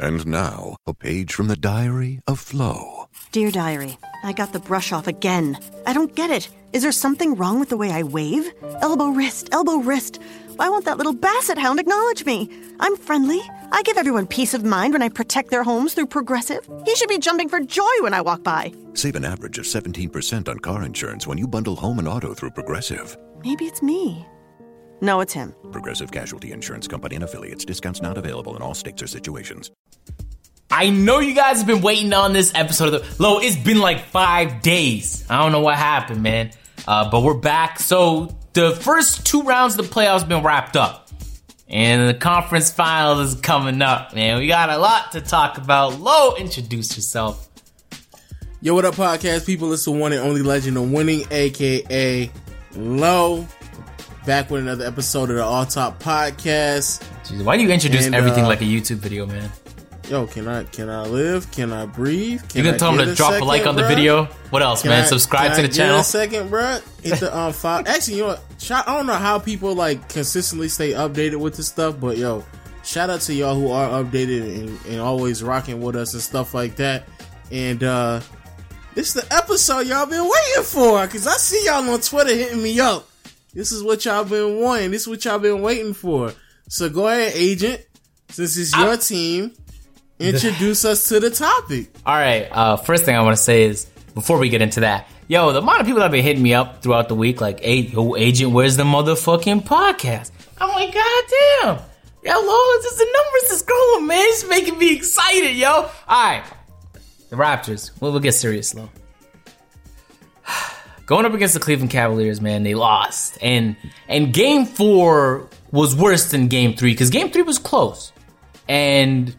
And now, a page from the diary of Flo. Dear Diary, I got the brush off again. I don't get it. Is there something wrong with the way I wave? Elbow, wrist, elbow, wrist. Why won't that little basset hound acknowledge me? I'm friendly. I give everyone peace of mind when I protect their homes through Progressive. He should be jumping for joy when I walk by. Save an average of 17% on car insurance when you bundle home and auto through Progressive. Maybe it's me. No, it's him. Progressive Casualty Insurance Company and affiliates. Discounts not available in all states or situations. I know you guys have been waiting on this episode of the Lo. It's been like five days. I don't know what happened, man. Uh, but we're back. So the first two rounds of the playoffs been wrapped up, and the conference finals is coming up. Man, we got a lot to talk about. Lo, introduce yourself. Yo, what up, podcast people? It's the one and only legend of winning, aka Low. Back with another episode of the All Top Podcast. Jeez, why do you introduce And, everything uh, like a YouTube video, man? Yo, can I can I live? Can I breathe? Can You gonna I tell them get to drop a like on the video? What else, Can man? I- Subscribe to I the channel. A second, bro. Hit the um five. Actually, you know what? I don't know how people like consistently stay updated with this stuff, but yo, shout out to y'all who are updated and, and always rocking with us and stuff like that. And uh this is the episode y'all been waiting for, cause I see y'all on Twitter hitting me up. This is what y'all been wanting. This is what y'all been waiting for. So go ahead, agent. Since it's your team, introduce us to the topic. All right. Uh, first thing I want to say is before we get into that, yo, the amount of people that have been hitting me up throughout the week, like, "Hey, yo, agent, where's the motherfucking podcast?" I'm like, God damn, yo, Lord, just the numbers is growing, man. It's making me excited, yo. All right, the Raptors. We'll, we'll get serious, though. Going up against the Cleveland Cavaliers, man, they lost, and and Game Four was worse than Game Three because Game Three was close, and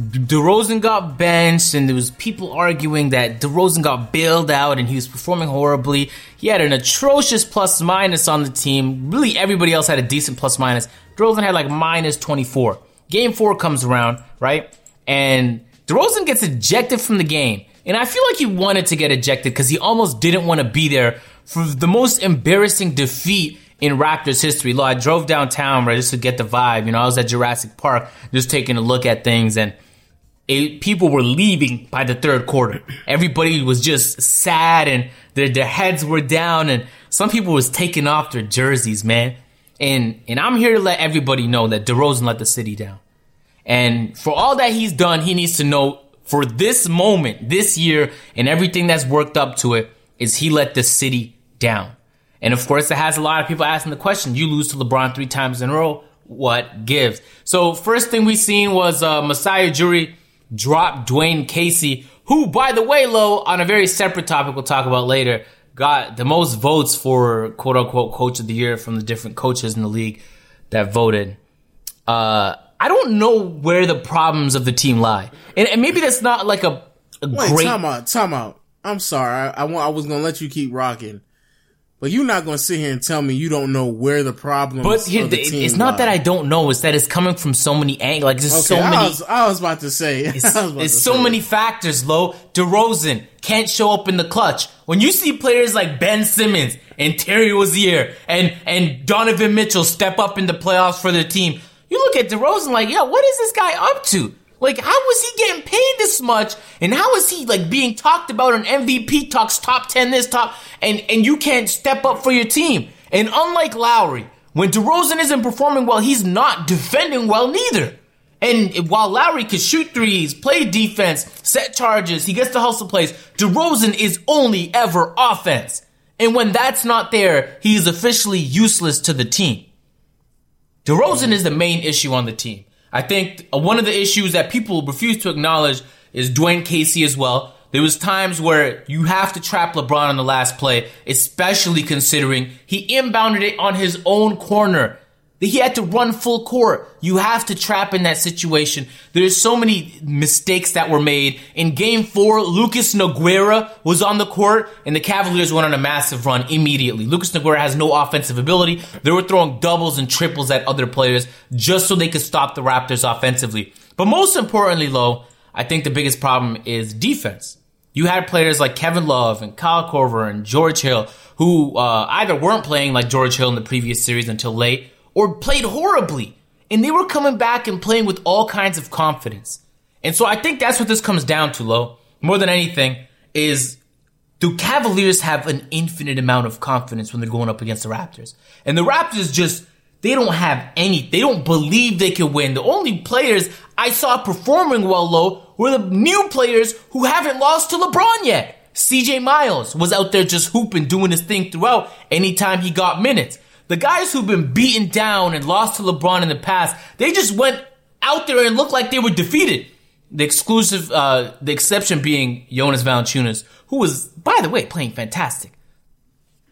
DeRozan got benched, and there was people arguing that DeRozan got bailed out and he was performing horribly. He had an atrocious plus minus on the team. Really, everybody else had a decent plus minus. DeRozan had like minus 24. Game four comes around, right? And DeRozan gets ejected from the game. And I feel like he wanted to get ejected because he almost didn't want to be there for the most embarrassing defeat in Raptors history. Look, I drove downtown right just to get the vibe. You know, I was at Jurassic Park just taking a look at things and it, people were leaving by the third quarter. Everybody was just sad and their, their heads were down and some people was taking off their jerseys, man. And, and I'm here to let everybody know that DeRozan let the city down. And for all that he's done, he needs to know for this moment, this year, and everything that's worked up to it, is he let the city down. And of course, it has a lot of people asking the question, you lose to LeBron three times in a row, what gives? So first thing we seen was uh, Masai Ujiri drop Dwane Casey, who, by the way, Lo, on a very separate topic we'll talk about later, got the most votes for quote unquote coach of the year from the different coaches in the league that voted. Uh, I don't know where the problems of the team lie. And, and maybe that's not like a, a Wait, great. time out, time out. I'm sorry. I, I. I was gonna let you keep rocking, but you're not gonna sit here and tell me you don't know where the problem. But here, of the it's not that. I don't know. It's that it's coming from so many angles. Like there's Okay, so I many. was, I was about to say. It's, about it's to so say. many factors, Lo. DeRozan can't show up in the clutch. When you see players like Ben Simmons and Terry Rozier and, and Donovan Mitchell step up in the playoffs for their team, you look at DeRozan like, yo, what is this guy up to? Like, how was he getting paid this much? And how is he like being talked about on MVP talks, top 10 this, top, and, and you can't step up for your team? And unlike Lowry, when DeRozan isn't performing well, he's not defending well neither. And while Lowry could shoot threes, play defense, set charges, he gets to hustle plays, DeRozan is only ever offense. And when that's not there, he is officially useless to the team. DeRozan is the main issue on the team. I think one of the issues that people refuse to acknowledge is Dwane Casey as well. There was times where you have to trap LeBron on the last play, especially considering he inbounded it on his own corner. He had to run full court. You have to trap in that situation. There's so many mistakes that were made. In game four, Lucas Nogueira was on the court and the Cavaliers went on a massive run immediately. Lucas Nogueira has no offensive ability. They were throwing doubles and triples at other players just so they could stop the Raptors offensively. But most importantly, Lo, I think the biggest problem is defense. You had players like Kevin Love and Kyle Korver and George Hill who uh, either weren't playing like George Hill in the previous series until late or played horribly. And they were coming back and playing with all kinds of confidence. And so I think that's what this comes down to, Lo. More than anything, is do Cavaliers have an infinite amount of confidence when they're going up against the Raptors? And the Raptors just, they don't have any, they don't believe they can win. The only players I saw performing well, Lo, were the new players who haven't lost to LeBron yet. CJ Miles was out there just hooping, doing his thing throughout anytime he got minutes. The guys who've been beaten down and lost to LeBron in the past, they just went out there and looked like they were defeated. The exclusive, uh, the exception being Jonas Valanciunas, who was, by the way, playing fantastic.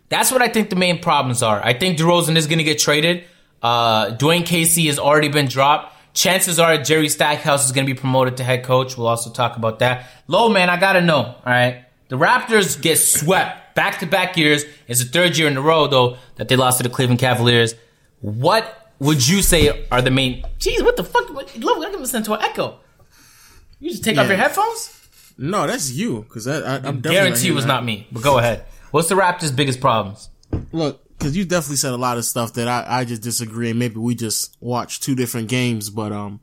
That's what I think the main problems are. I think DeRozan is going to get traded. Uh, Dwane Casey has already been dropped. Chances are Jerry Stackhouse is going to be promoted to head coach. We'll also talk about that. Low man, I gotta know. All right, the Raptors get swept back to back years. It's the third year in a row though that they lost to the Cleveland Cavaliers. What would you say are the main? Jeez, what the fuck? What, Low, I'm listening to an echo. You just take off your headphones. No, that's you because I, I, I'm definitely Guarantee it was that. not me. But go ahead. What's the Raptors' biggest problems? Look, because you definitely said a lot of stuff that I, I just disagree, and maybe we just watched two different games. But um,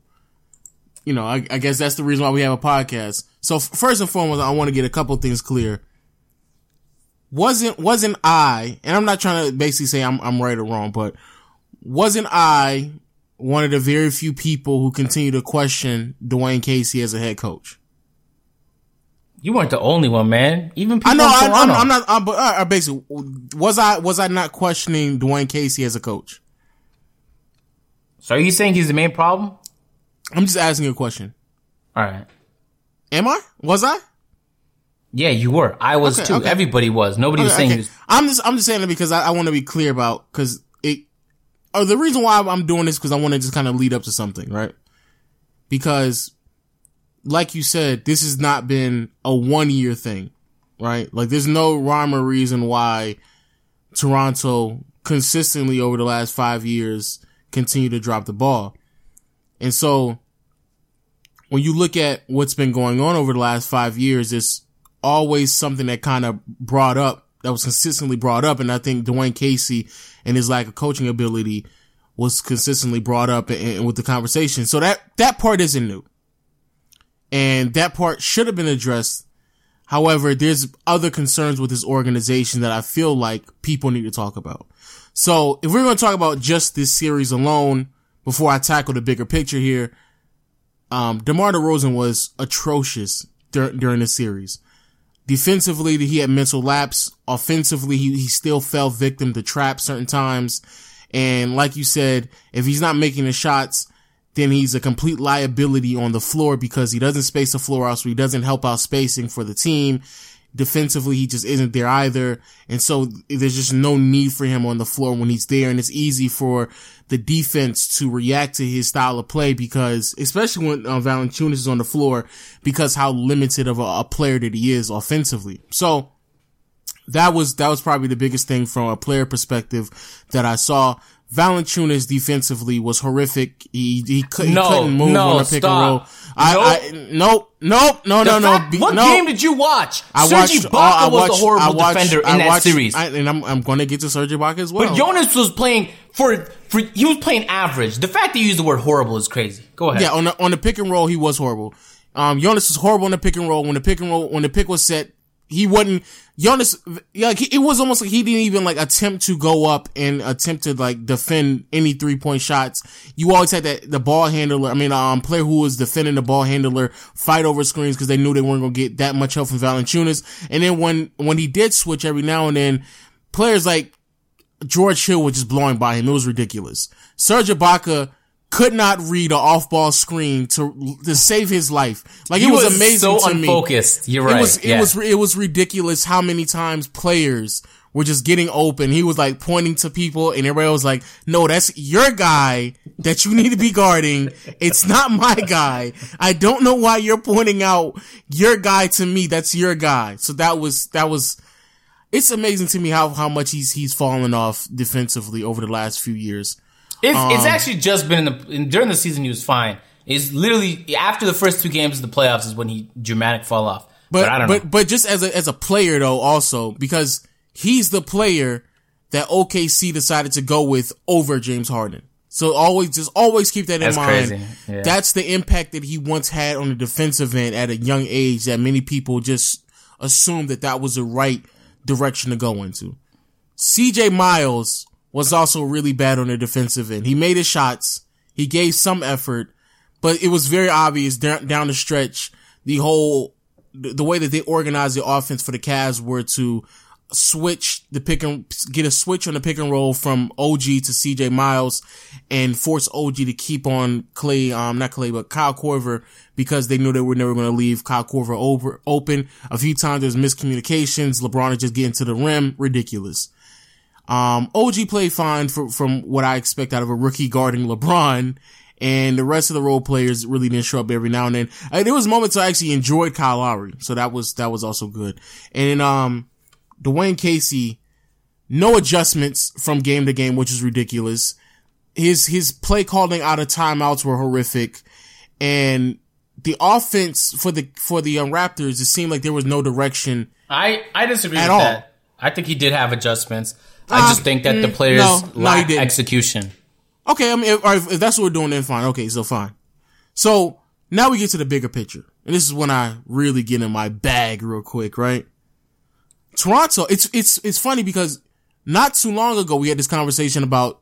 you know, I, I guess that's the reason why we have a podcast. So f- first and foremost, I want to get a couple things clear. Wasn't wasn't I? And I'm not trying to basically say I'm I'm right or wrong, but wasn't I one of the very few people who continue to question Dwane Casey as a head coach? You weren't the only one, man. Even people I know. I. I'm not. I'm, but uh, basically, was I was I not questioning Dwane Casey as a coach? So are you saying he's the main problem? I'm just asking you a question. All right. Am I? Was I? Yeah, you were. I was Okay, too. okay. Everybody was. Nobody was saying okay. was. I'm just I'm just saying it because I, I want to be clear about because it. Oh, the reason why I'm doing this because I want to just kind of lead up to something, right? Because, like you said, this has not been a one year thing, right? Like, there's no rhyme or reason why Toronto consistently over the last five years continue to drop the ball, and so when you look at what's been going on over the last five years, it's always something that kind of brought up, that was consistently brought up. And I think Dwane Casey and his lack of coaching ability was consistently brought up in, in- with the conversation. So that, that part isn't new. And that part should have been addressed. However, there's other concerns with this organization that I feel like people need to talk about. So if we're going to talk about just this series alone, before I tackle the bigger picture here, um, DeMar DeRozan was atrocious dur- during the series. Defensively, he had mental lapse. Offensively, he, he still fell victim to traps certain times. And like you said, if he's not making the shots, then he's a complete liability on the floor because he doesn't space the floor out, so he doesn't help out spacing for the team. Defensively, he just isn't there either. And so there's just no need for him on the floor when he's there. And it's easy for the defense to react to his style of play because, especially when uh, Valanciunas is on the floor, because how limited of a, a player that he is offensively. So that was, that was probably the biggest thing from a player perspective that I saw. Valanciunas defensively was horrific. He, he, could, he couldn't move no, on a pick stop. and roll. I, I, nope, nope, no, no, no. fact- be- what no. game did you watch? I Serge watched. Ibaka uh, I was watched, horrible I watched, defender in I that watched- series. I, and I'm I'm going to get to Serge Ibaka as well. but Jonas was playing for, for he was playing average. The fact that you used the word horrible is crazy. Go ahead. yeah, on the on the pick and roll, he was horrible. Um, Jonas was horrible on the pick and roll. When the pick and roll, when the pick was set, he wasn't. Yeah, like, it was almost like he didn't even like attempt to go up and attempt to like defend any three point shots. You always had that the ball handler. I mean, um, player who was defending the ball handler fight over screens because they knew they weren't gonna get that much help from Valanciunas. And then when when he did switch every now and then, players like George Hill was just blowing by him. It was ridiculous. Serge Ibaka could not read an off-ball screen to to save his life. Like he it was, was amazing so to me. unfocused. You're right. It was it yeah. was it was ridiculous how many times players were just getting open. He was like pointing to people, and everybody was like, "No, that's your guy that you need to be guarding. It's not my guy. I don't know why you're pointing out your guy to me. That's your guy." So that was that was. It's amazing to me how how much he's he's fallen off defensively over the last few years. It's, Um, it's actually just been in the in, during the season he was fine. It's literally after the first two games of the playoffs is when he dramatic fall off. But, But I don't but know. but just as a as a player though, also because he's the player that OKC decided to go with over James Harden. So always, just always keep that That's in mind. crazy. Yeah. That's the impact that he once had on the defensive end at a young age that many people just assumed that that was the right direction to go into. CJ Miles was also really bad on the defensive end. He made his shots. He gave some effort, but it was very obvious down, down the stretch, the whole, the, way that they organized the offense for the Cavs were to switch the pick and get a switch on the pick and roll from OG to CJ Miles and force OG to keep on Clay, um, not Clay, but Kyle Korver because they knew they were never going to leave Kyle Korver over, open. A few times there's miscommunications. LeBron is just getting to the rim. Ridiculous. Um, OG played fine for, from what I expect out of a rookie guarding LeBron. And the rest of the role players really didn't show up every now and then. There was moments I actually enjoyed Kyle Lowry. So that was, that was also good. And, um, Dwane Casey, no adjustments from game to game, which is ridiculous. His, his play calling out of timeouts were horrific. And the offense for the, for the um, Raptors, it seemed like there was no direction. I, I disagree At with all. that. I think he did have adjustments. I Uh, just think that the mm, players no, no, lack didn't. execution. Okay, I mean, if, right, if that's what we're doing, then fine. Okay, so fine. So now we get to the bigger picture, and this is when I really get in my bag real quick, right? Toronto, it's it's it's funny because not too long ago we had this conversation about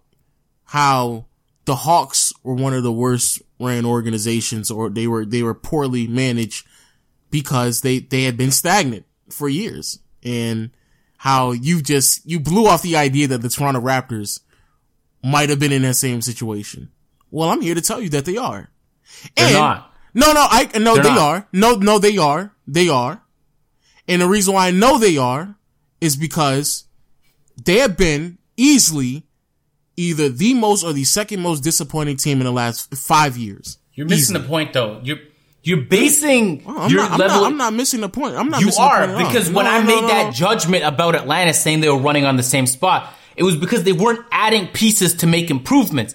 how the Hawks were one of the worst ran organizations, or they were they were poorly managed because they they had been stagnant for years, and how you just you blew off the idea that the Toronto Raptors might have been in that same situation. Well, I'm here to tell you that they are. They're And- not. No, no, I no, They're they not. are. No, no, they are. They are. And the reason why I know they are is because they have been easily either the most or the second most disappointing team in the last five years. You're missing the point though. You're you're basing I'm, your not, I'm, level. not, I'm not missing the point. I'm not you missing the are point at all. because when No, I no, made no, that judgment about Atlanta saying they were running on the same spot, it was because they weren't adding pieces to make improvements.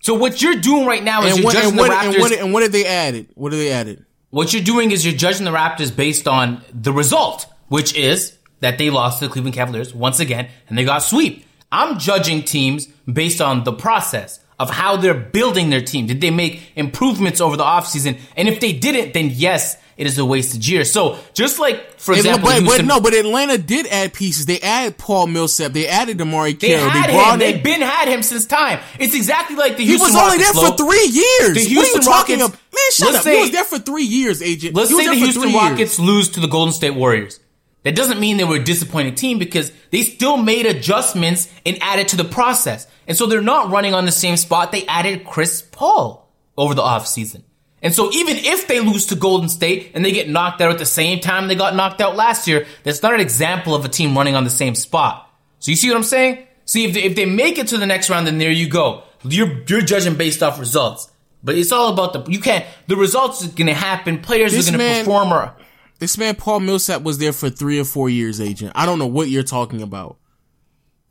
So what you're doing right now is and you're what, judging and, the what, Raptors. and, what, and what did they added? What did they added? what you're doing is you're judging the Raptors based on the result, which is that they lost to the Cleveland Cavaliers once again and they got sweep. I'm judging teams based on the process of how they're building their team. Did they make improvements over the offseason? And if they didn't, then yes, it is a wasted year. So just like, for example, but, the but Houston- no, but Atlanta did add pieces. They added Paul Millsap. They added DeMarre They Carroll. had They him. They've been had him since time. It's exactly like the He Houston was only there Rockets, for three years. The what are Houston you talking Rockets- about? Man, shut up. say- he was there for three years, agent. Let's he say the Houston three years. Rockets lose to the Golden State Warriors. That doesn't mean they were a disappointing team because they still made adjustments and added to the process. And so they're not running on the same spot. They added Chris Paul over the offseason. And so even if they lose to Golden State and they get knocked out at the same time they got knocked out last year, that's not an example of a team running on the same spot. So you see what I'm saying? See, if they, if they make it to the next round, then there you go. You're, you're judging based off results. But it's all about the, you can't, the results are gonna happen, players This are gonna man- perform or, This man Paul Millsap was there for three or four years, agent. I don't know what you're talking about.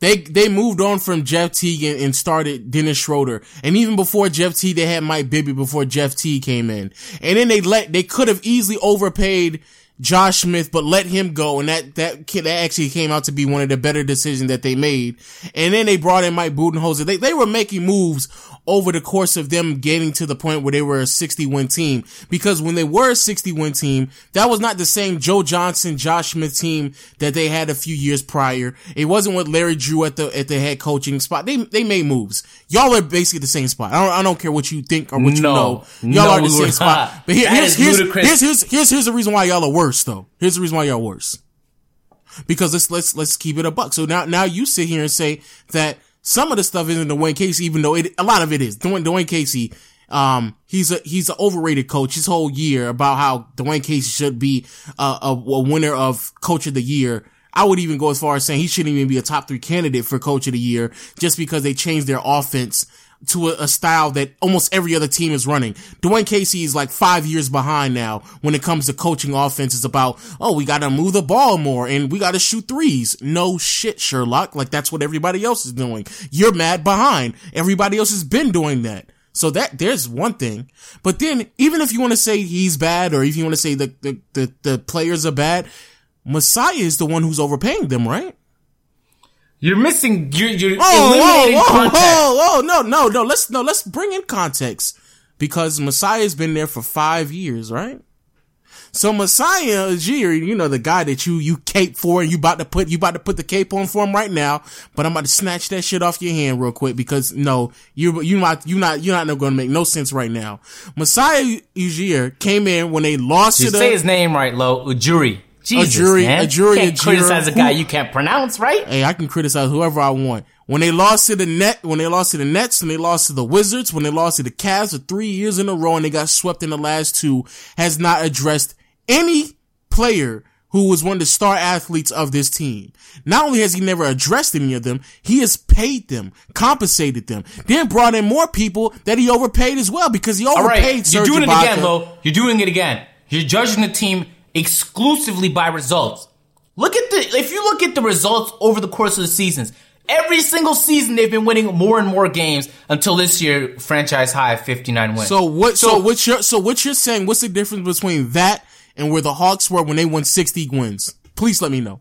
They they moved on from Jeff Teague and, started Dennis Schroeder, and even before Jeff Teague, they had Mike Bibby before Jeff Teague came in, and then they let they could have easily overpaid Josh Smith, but let him go, and that that kid that actually came out to be one of the better decisions that they made. And then they brought in Mike Budenholzer. They they were making moves over the course of them getting to the point where they were a 60 win team. Because when they were a 60 win team, that was not the same Joe Johnson, Josh Smith team that they had a few years prior. It wasn't with Larry Drew at the, at the head coaching spot. They, they made moves. Y'all are basically the same spot. I don't, I don't care what you think or what you No. know. Y'all No, are the same spot. But here, That here's, here's, here's, here's, here's, here's the reason why y'all are worse though. Here's the reason why y'all worse because let's let's let's keep it a buck. So now now you sit here and say that some of the stuff isn't Dwane Casey, even though it a lot of it is. Dwane Dwane Casey, um, he's a he's an overrated coach. His whole year about how Dwane Casey should be uh, a, a winner of Coach of the Year. I would even go as far as saying he shouldn't even be a top three candidate for Coach of the Year just because they changed their offense to a, a style that almost every other team is running. Dwane Casey is like five years behind now when it comes to coaching offenses about, oh, we gotta move the ball more and we gotta shoot threes. No shit, Sherlock. Like that's what everybody else is doing. You're mad behind. Everybody else has been doing that. So that, there's one thing. But then, even if you want to say he's bad or if you want to say the, the, the, the players are bad, Messiah is the one who's overpaying them, right? You're missing. You're, you're Oh, eliminating whoa, whoa, context. whoa, whoa, no, no, no. Let's no, let's bring in context because Messiah's been there for five years, right? So Messiah Ujiri, you know the guy that you you cape for, and you about to put you about to put the cape on for him right now. But I'm about to snatch that shit off your hand real quick because no, you you not you not you're not going to make no sense right now. Messiah Ujiri came in when they lost You to the say his name right, Lo. Ujiri. Jesus, Ujiri- man. Ujiri can't Ujiri, criticize a guy who- you can't pronounce, right? Hey, I can criticize whoever I want. When they lost to the net, when they lost to the Nets, when they lost to the Wizards, when they lost to the Cavs for three years in a row and they got swept in the last two, has not addressed any player who was one of the star athletes of this team. Not only has he never addressed any of them, he has paid them, compensated them, then brought in more people that he overpaid as well because he All overpaid right, Serge you're doing it again, Lo. You're doing it again. You're judging the team exclusively by results. Look at the if you look at the results over the course of the seasons. Every single season they've been winning more and more games until this year franchise high 59 wins. So what? So, what you're so what you're saying? What's the difference between that and where the Hawks were when they won 60 wins? Please let me know.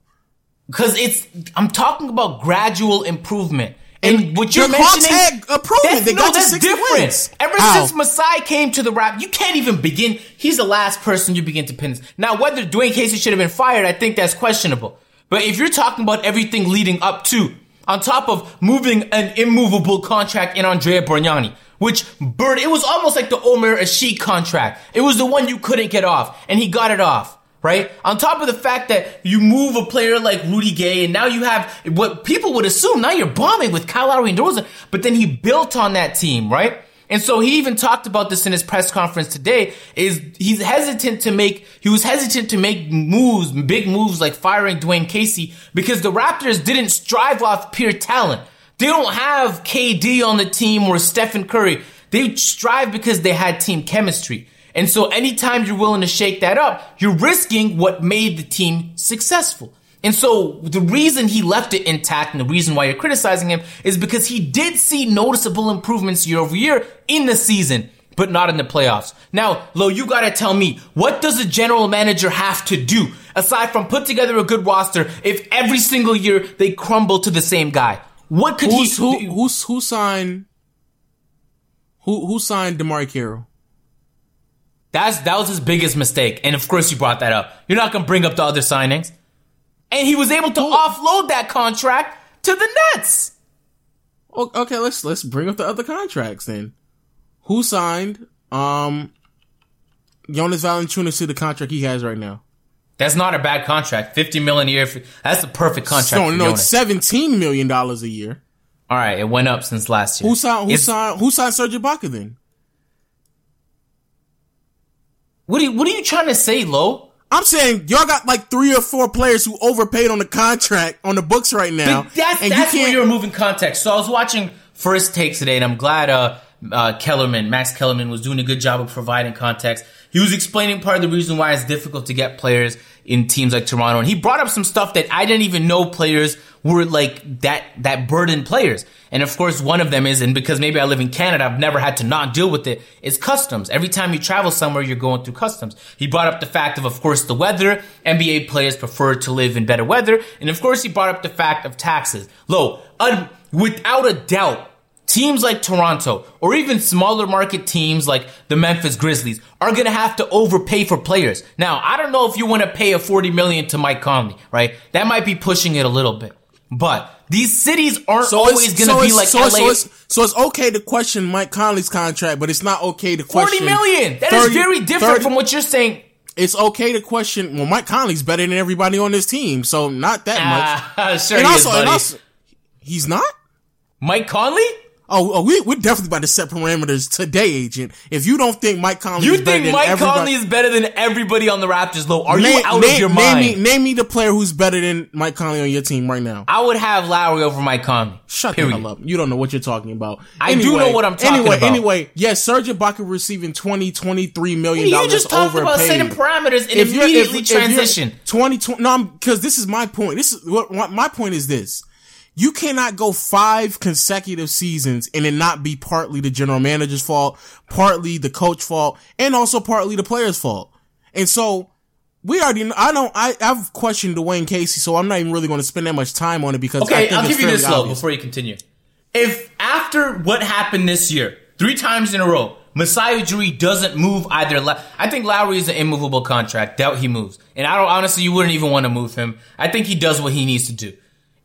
Because it's, I'm talking about gradual improvement. And what you're the mentioning, had improvement. that's- They no, got to that's 60 different. wins. Ever How? since Masai came to the rap, you can't even begin. He's the last person you begin to pin. Now, whether Dwane Casey should have been fired, I think that's questionable. But if you're talking about everything leading up to, on top of moving an immovable contract in Andrea Bargnani, which Bird, it was almost like the Omer Asik contract. It was the one you couldn't get off, and he got it off right? On top of the fact that you move a player like Rudy Gay, and now you have what people would assume now you're bombing with Kyle Lowry and DeRozan, but then he built on that team, right? And so he even talked about this in his press conference today. Is he's hesitant to make he was hesitant to make moves, big moves like firing Dwane Casey because the Raptors didn't strive off pure talent. They don't have KD on the team or Stephen Curry. They strive because they had team chemistry. And so anytime you're willing to shake that up, you're risking what made the team successful. And so the reason he left it intact and the reason why you're criticizing him is because he did see noticeable improvements year over year in the season, but not in the playoffs. Now, Lo, you gotta tell me, what does a general manager have to do aside from put together a good roster if every single year they crumble to the same guy? What could Who's, he who do? who's who signed? Who who signed DeMarre Carroll? That's that was his biggest mistake, and of course you brought that up. You're not gonna bring up the other signings, and he was able to offload that contract to the Nets. Okay, let's let's bring up the other contracts then. Who signed um Jonas Valanciunas to the contract he has right now? That's not a bad contract. Fifty million a year. for- That's the perfect contract. No, no, Jonas. seventeen million dollars a year. All right, it went up since last year. Who signed? Who It's- signed? Who signed Serge Ibaka then? What are you, What are you trying to say, Lo? I'm saying y'all got like three or four players who overpaid on the contract on the books right now. But that's and that's you where you're moving context. So I was watching First Takes today, and I'm glad uh, uh, Kellerman, Max Kellerman, was doing a good job of providing context. He was explaining part of the reason why it's difficult to get players in teams like Toronto, and he brought up some stuff that I didn't even know players were like that that burden players. And of course, one of them is, and because maybe I live in Canada, I've never had to not deal with it. Is customs. Every time you travel somewhere, you're going through customs. He brought up the fact of, of course, the weather. NBA players prefer to live in better weather, and of course, he brought up the fact of taxes. Low, un- without a doubt, teams like Toronto or even smaller market teams like the Memphis Grizzlies are going to have to overpay for players. Now, I don't know if you want to pay a 40 million to Mike Conley, right? That might be pushing it a little bit. But these cities aren't So always going to so be like so, LA. it's- so it's so it's okay to question Mike Conley's contract, but it's not okay to question 40 million. That is 30 very different 30 from what you're saying. It's okay to question. Well, Mike Conley's better than everybody on this team, so not that much. Sure and he also, is, and also, he's not. Mike Conley? Oh, oh we, we're definitely about to set parameters today, agent. If you don't think Mike Conley You is better think than Mike everybody, Conley is better than everybody on the Raptors, Low? Are name, you out name, of your name mind? Me, name me the player who's better than Mike Conley on your team right now. I would have Lowry over Mike Conley. Shut period. the hell up. You don't know what you're talking about. I do know what I'm talking anyway, about. Anyway, anyway, yes, Serge Ibaka receiving 20, 23 million You dollars just talked about setting parameters and If immediately if- if transition. 20, 20 no, because this is my point. This is what, what my point is this. You cannot go five consecutive seasons and it not be partly the general manager's fault, partly the coach fault, and also partly the player's fault. And so we already. Know, I don't. I I've questioned Dwane Casey, so I'm not even really going to spend that much time on it because. I Okay, think I'll it's give you this obvious. before you continue. If after what happened this year, three times in a row, Masai Ujiri doesn't move either. La- I think Lowry is an immovable contract. Doubt he moves, and I don't honestly. You wouldn't even want to move him. I think he does what he needs to do.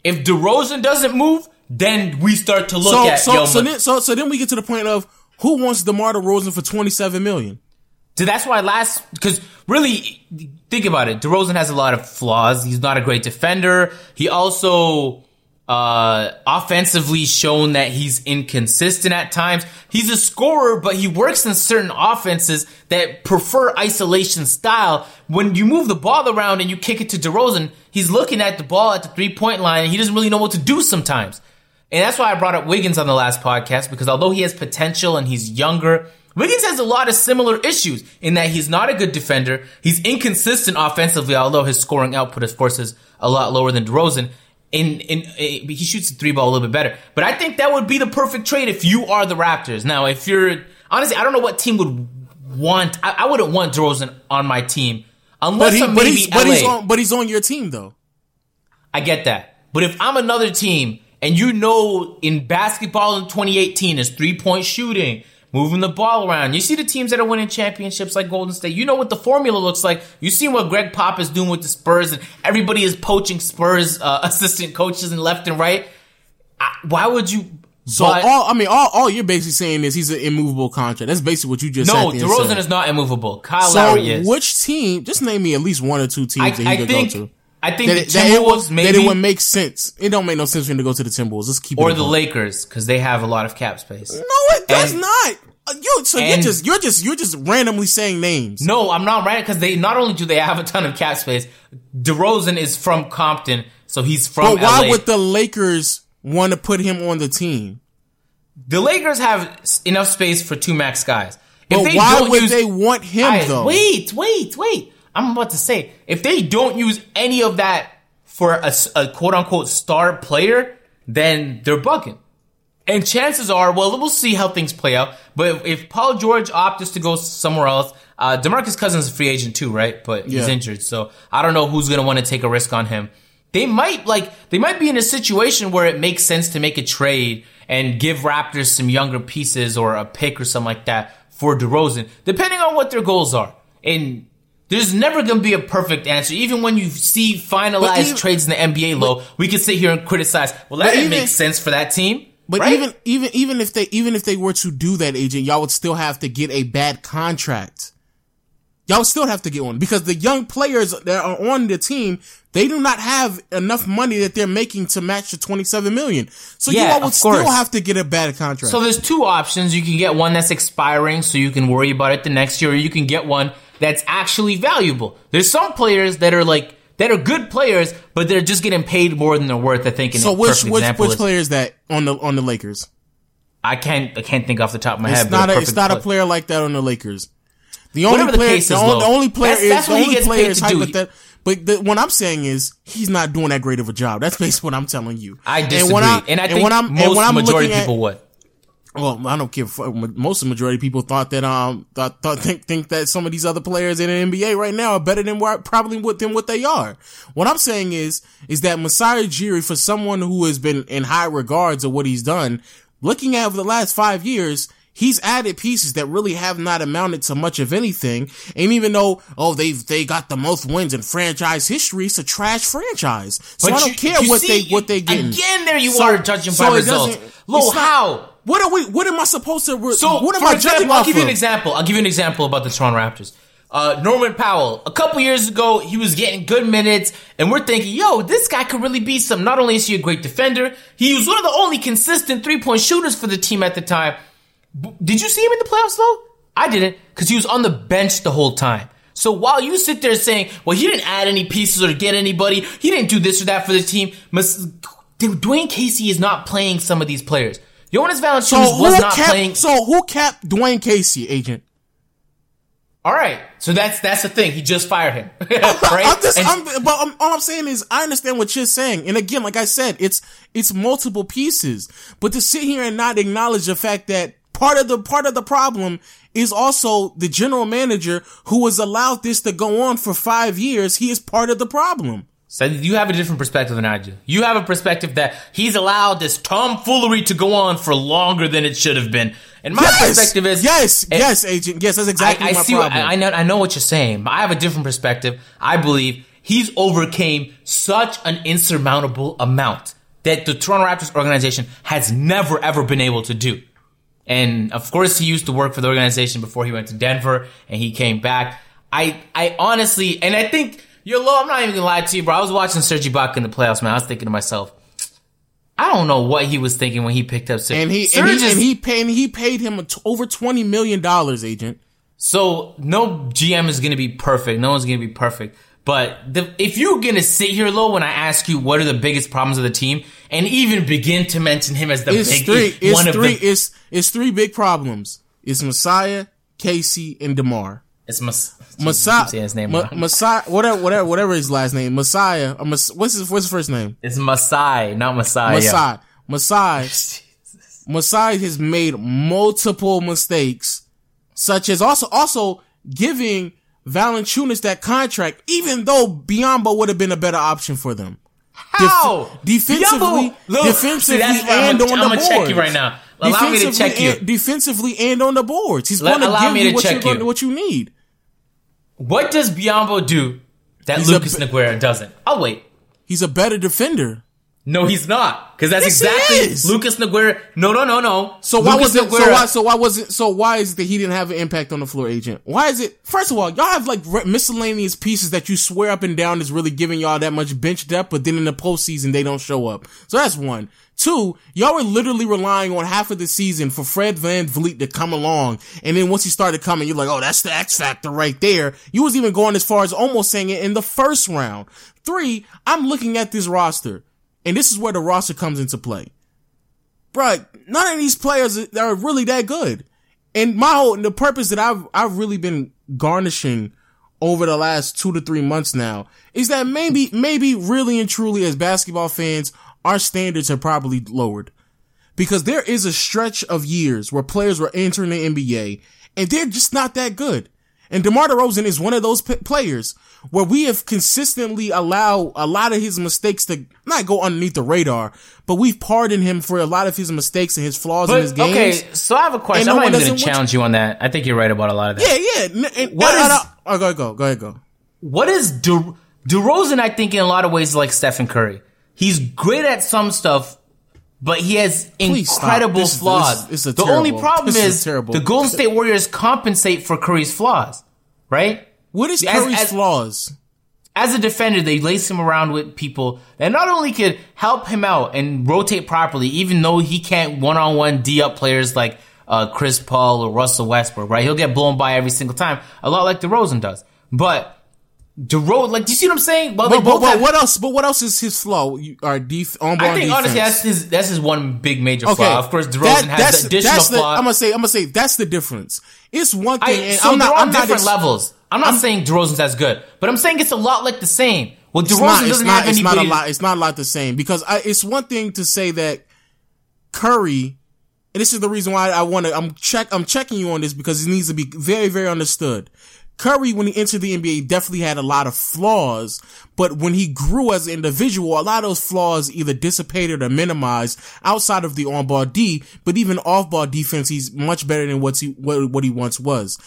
If DeRozan doesn't move, then we start to look So at so yo. so then so so then we get to the point of who wants DeMar DeRozan for 27 million. So that's why last, because really, think about it. DeRozan has a lot of flaws. He's not a great defender. He also, uh, offensively shown that he's inconsistent at times. He's a scorer, but he works in certain offenses that prefer isolation style. When you move the ball around and you kick it to DeRozan, he's looking at the ball at the three point line and he doesn't really know what to do sometimes. And that's why I brought up Wiggins on the last podcast because although he has potential and he's younger, Wiggins has a lot of similar issues in that he's not a good defender. He's inconsistent offensively, although his scoring output, of course, is a lot lower than DeRozan. In, in, in he shoots the three ball a little bit better. But I think that would be the perfect trade if you are the Raptors. Now, if you're honestly, I don't know what team would want. I, I wouldn't want DeRozan on my team unless But he but maybe he's but he's on but he's on your team though. I get that. But if I'm another team and you know in basketball in 2018 is three point shooting, moving the ball around, you see the teams that are winning championships like Golden State, you know what the formula looks like. You see what Greg Pop is doing with the Spurs and everybody is poaching Spurs uh, assistant coaches and left and right. I, why would you? So but- all I mean all all you're basically saying is he's an immovable contract. That's basically what you just said. no, sat there DeRozan is not immovable. Kyle So Lowry is. which team? Just name me at least one or two teams I, that he I could think. go to. I think That, the it- that it would, Timberwolves that maybe, it would make sense. It don't make no sense for him to go to the Timberwolves. Let's keep or the buck. Lakers because they have a lot of cap space. No, it does And- not. Uh, You so you're just you're just you're just randomly saying names. No, I'm not right because they not only do they have a ton of cap space, DeRozan is from Compton, so he's from but why LA. would the Lakers want to put him on the team? the Lakers have enough space for two max guys. If But why would use- they want him Guys, though? Wait, wait, wait. I'm about to say if they don't use any of that for a, a quote unquote star player, then they're bugging. And chances are, well, we'll see how things play out. But if, if Paul George opts to go somewhere else, uh, Demarcus Cousins is a free agent too, right? But he's Yeah. injured, so I don't know who's going to want to take a risk on him. They might like they might be in a situation where it makes sense to make a trade and give Raptors some younger pieces or a pick or something like that for DeRozan, depending on what their goals are. And there's never going to be a perfect answer. Even when you see finalized even- trades in the NBA low, we can sit here and criticize. Well, that didn't even- make sense for that team. But right? even even even if they even if they were to do that, agent, y'all would still have to get a bad contract. Y'all would still have to get one because the young players that are on the team, they do not have enough money that they're making to match the twenty seven million. So Yeah, you all would still have to get a bad contract. So there's two options. You can get one that's expiring, so you can worry about it the next year, or you can get one that's actually valuable. There's some players that are like that are good players, but they're just getting paid more than they're worth. I think. And so a which which which player is that on the on the Lakers? I can't I can't think off the top of my It's head. not a, it's not a player like that on the Lakers. The only Whatever the player, the, is, only, the only player that's- is that's the only gets player paid is to do. hypothet- But the, what I'm saying is he's not doing that great of a job. That's basically what I'm telling you. I disagree, And, when I, and I think when I'm, and when I'm majority looking at- people would. Well, I don't care. Most of the majority of people thought that um thought, thought think think that some of these other players in the NBA right now are better than what probably what than what they are. What I'm saying is is that Masai Ujiri for someone who has been in high regards of what he's done, looking at over the last five years. He's added pieces that really have not amounted to much of anything. And even though, oh, they've, they got the most wins in franchise history, it's a trash franchise. So I don't you- care you what see, they, what they get. Again, there you So- are judging so by results. doesn't- Lo, how? What are we? What am I supposed to? Re- So, what am for I example, judging I'll give you an example. I'll give you an example about the Toronto Raptors. Uh, Norman Powell, a couple years ago, he was getting good minutes, and we're thinking, yo, this guy could really be some. Not only is he a great defender, he was one of the only consistent three point shooters for the team at the time. B- Did you see him in the playoffs though? I didn't, because he was on the bench the whole time. So while you sit there saying, well, he didn't add any pieces or get anybody, he didn't do this or that for the team, Dwane Casey is not playing some of these players. Jonas Valanciunas So was not kept? playing. So who kept Dwane Casey, agent? All right, so that's that's the thing. He just fired him, right? I'm just, And- I'm, but I'm, all I'm saying is, I understand what you're saying, and again, like I said, it's it's multiple pieces. But to sit here and not acknowledge the fact that part of the part of the problem is also the general manager who has allowed this to go on for five years. He is part of the problem. So you have a different perspective than I do. You have a perspective that he's allowed this tomfoolery to go on for longer than it should have been. And my yes! perspective is yes, yes, agent, yes. That's exactly I, I my see. problem. What, I, I know. I know what you're saying, but I have a different perspective. I believe he's overcame such an insurmountable amount that the Toronto Raptors organization has never ever been able to do. And of course, he used to work for the organization before he went to Denver, and he came back. I, I honestly, and I think you're low. I'm not even gonna lie to you, bro. I was watching Serge Ibaka in the playoffs, man. I was thinking to myself, I don't know what he was thinking when he picked up Serge. and he and he, is- and he paid he paid him a t- over twenty million dollars, agent. So no GM is to be perfect. No one's to be perfect. But the, if you're to sit here low when I ask you what are the biggest problems of the team, and even begin to mention him as the It's big three. It's one of three. the, It's it's three big problems. It's Messiah, Casey, and DeMar. It's Mas- Messiah, saying his name Ma- Messiah, whatever, whatever, whatever his last name, Messiah. Or Mas- what's his what's his first name? It's Masai, not Messiah. Messiah. Messiah. Messiah has made multiple mistakes, such as also also giving Valanciunas that contract, even though Biyombo would have been a better option for them. How? Def- defensively, Look, defensively, see, that's and I'm, on I'm the gonna check you right now. Allow me to Defensively check you. and- defensively and on the boards. He's going to give me you to what, you. what you need. What does Biyombo do that He's Lucas Nogueira doesn't? I'll wait. He's a better defender. No, he's not. Because that's Yes, exactly. Lucas Nogueira. No, no, no, no. So why Lucas was it? So why? So why was it? So why is it that he didn't have an impact on the floor, agent? Why is it? First of all, y'all have like re- miscellaneous pieces that you swear up and down is really giving y'all that much bench depth, but then in the postseason they don't show up. So that's one. Two, y'all were literally relying on half of the season for Fred VanVleet to come along, and then once he started coming, you're like, oh, that's the X factor right there. You was even going as far as almost saying it in the first round. Three, I'm looking at this roster, and this is where the roster comes into play bruh, none of these players are really that good. And my whole, the purpose that I've, I've really been garnishing over the last two to three months now is that maybe, maybe really and truly as basketball fans, our standards have probably lowered. Because there is a stretch of years where players were entering the NBA and they're just not that good. And DeMar DeRozan is one of those p- players where we have consistently allowed a lot of his mistakes to not go underneath the radar, but we've pardoned him for a lot of his mistakes and his flaws in his But, games. okay, so I have a question. And I'm not even going to challenge you on that. I think you're right about a lot of that. Yeah, yeah. And, What is- Oh, go ahead, go. Go ahead, go. What is De- DeRozan? I think in a lot of ways like Stephen Curry. He's great at some stuff, but he has Please incredible This is- flaws. this is a the terrible- only problem this is is, terrible. the Golden State Warriors compensate for Curry's flaws, right? What is As- Curry's as- flaws? as a defender, they lace him around with people that not only could help him out and rotate properly, even though he can't one on one D up players like uh, Chris Paul or Russell Westbrook, right? He'll get blown by every single time, a lot like DeRozan does. But DeRozan, like, do you see what I'm saying? Well, But, but, but have- what else? But what else is his flaw? You, our def- on ball I think defense. honestly, that's his that's his one big major Okay, flaw. Of course, DeRozan That- has that's- the additional that's the- flaw. I'm gonna say, I'm gonna say that's the difference. It's one I, thing, and so I'm not, on I'm different ex- levels. I'm not saying DeRozan's as good, but I'm saying it's a lot like the same. Well, DeRozan not, doesn't not, have it's not a lot. It's not a lot the same because I, it's one thing to say that Curry, and this is the reason why I want to. I'm check. I'm checking you on this because it needs to be very, very understood. Curry, when he entered the NBA, definitely had a lot of flaws, but when he grew as an individual, a lot of those flaws either dissipated or minimized outside of the on-ball D, but even off-ball defense, he's much better than what's he, what, what he once was.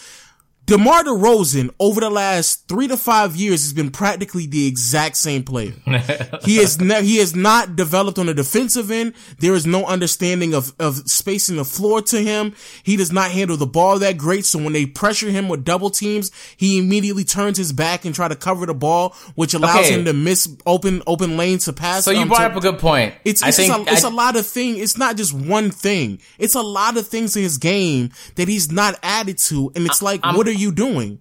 DeMar DeRozan over the last three to five years has been practically the exact same player. he has ne- he has not developed on the defensive end. There is no understanding of, of spacing the floor to him. He does not handle the ball that great. So when they pressure him with double teams, he immediately turns his back and try to cover the ball, which allows Okay. him to miss open, open lanes to pass. so you brought to- up a good point. it's, I it's, a, it's a lot of things. It's not just one thing. It's a lot of things in his game that he's not added to. And it's like, what are you doing?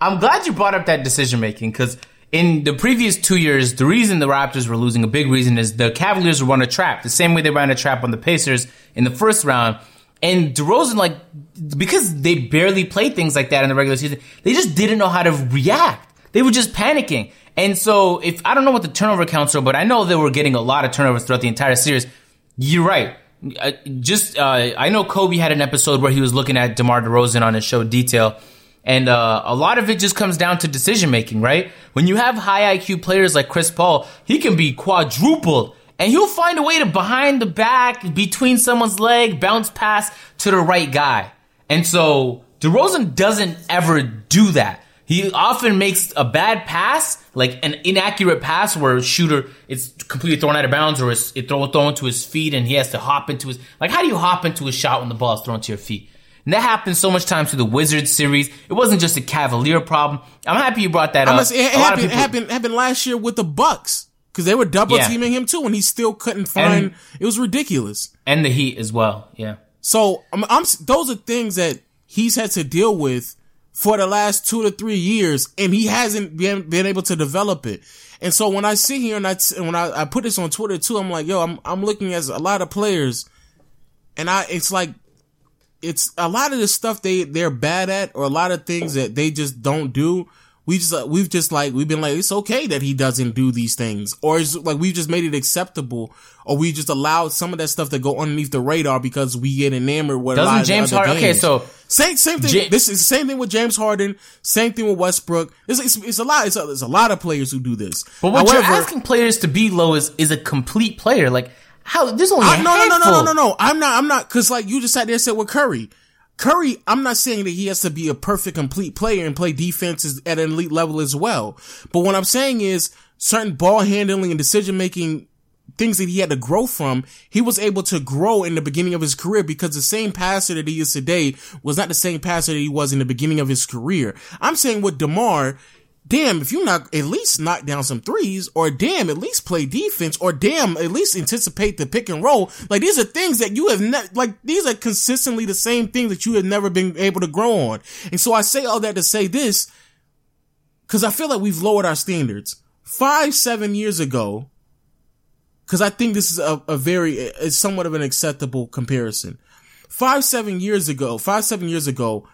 I'm glad you brought up that decision making because in the previous two years, the reason the Raptors were losing, a big reason is the Cavaliers were run a trap, the same way they ran a trap on the Pacers in the first round. And DeRozan, like, because they barely played things like that in the regular season, they just didn't know how to react. They were just panicking. And so, if I don't know what the turnover counts are, but I know they were getting a lot of turnovers throughout the entire series. You're right. Just uh, I know Kobe had an episode where he was looking at DeMar DeRozan on his show Detail, and uh, a lot of it just comes down to decision making, right? When you have high IQ players like Chris Paul, he can be quadrupled and he'll find a way to behind the back, between someone's leg, bounce pass to the right guy. And so DeRozan doesn't ever do that. He often makes a bad pass, like an inaccurate pass where a shooter is completely thrown out of bounds or it's it thrown, thrown to his feet and he has to hop into his, like how do you hop into a shot when the ball is thrown to your feet? And that happens so much times through the Wizards series. It wasn't just a Cavalier problem. I'm happy you brought that I up. must, it, it A lot of happened, it happened, happened last year with the Bucks because they were double Yeah. teaming him too, and he still couldn't find. And- it was ridiculous. and the Heat as well. Yeah. So I'm, I'm those are things that he's had to deal with for the last two to three years, and he hasn't been been able to develop it. And so when I sit here and I when I, I put this on Twitter too, I'm like, yo, I'm I'm looking at a lot of players, and I it's like it's a lot of the stuff they they're bad at, or a lot of things that they just don't do. We just uh, we've just like we've been like it's okay that he doesn't do these things, or it's like we've just made it acceptable, or we just allowed some of that stuff to go underneath the radar because we get enamored with a lot Doesn't of James Harden? Okay, so Same same thing. Ja- this is the same thing with James Harden. Same thing with Westbrook. It's, it's, it's a lot. It's a, it's a lot of players who do this. But what However, you're asking players to be low is is a complete player. Like how there's only I, a no, no, no, no, no, no, no. I'm not. I'm not. Because like you just sat there and said with Curry. Curry, I'm not saying that he has to be a perfect, complete player and play defenses at an elite level as well. But what I'm saying is certain ball handling and decision making things that he had to grow from, he was able to grow in the beginning of his career because the same passer that he is today was not the same passer that he was in the beginning of his career. I'm saying with DeMar, damn, if you not at least knock down some threes, or damn, at least play defense, or damn, at least anticipate the pick and roll. Like these are things that you have ne- like these are consistently the same things that you have never been able to grow on. And so I say all that to say this, cause I feel like we've lowered our standards. Five, seven years ago, cause I think this is a, a very, it's somewhat of an acceptable comparison. Five, seven years ago, five, seven years ago,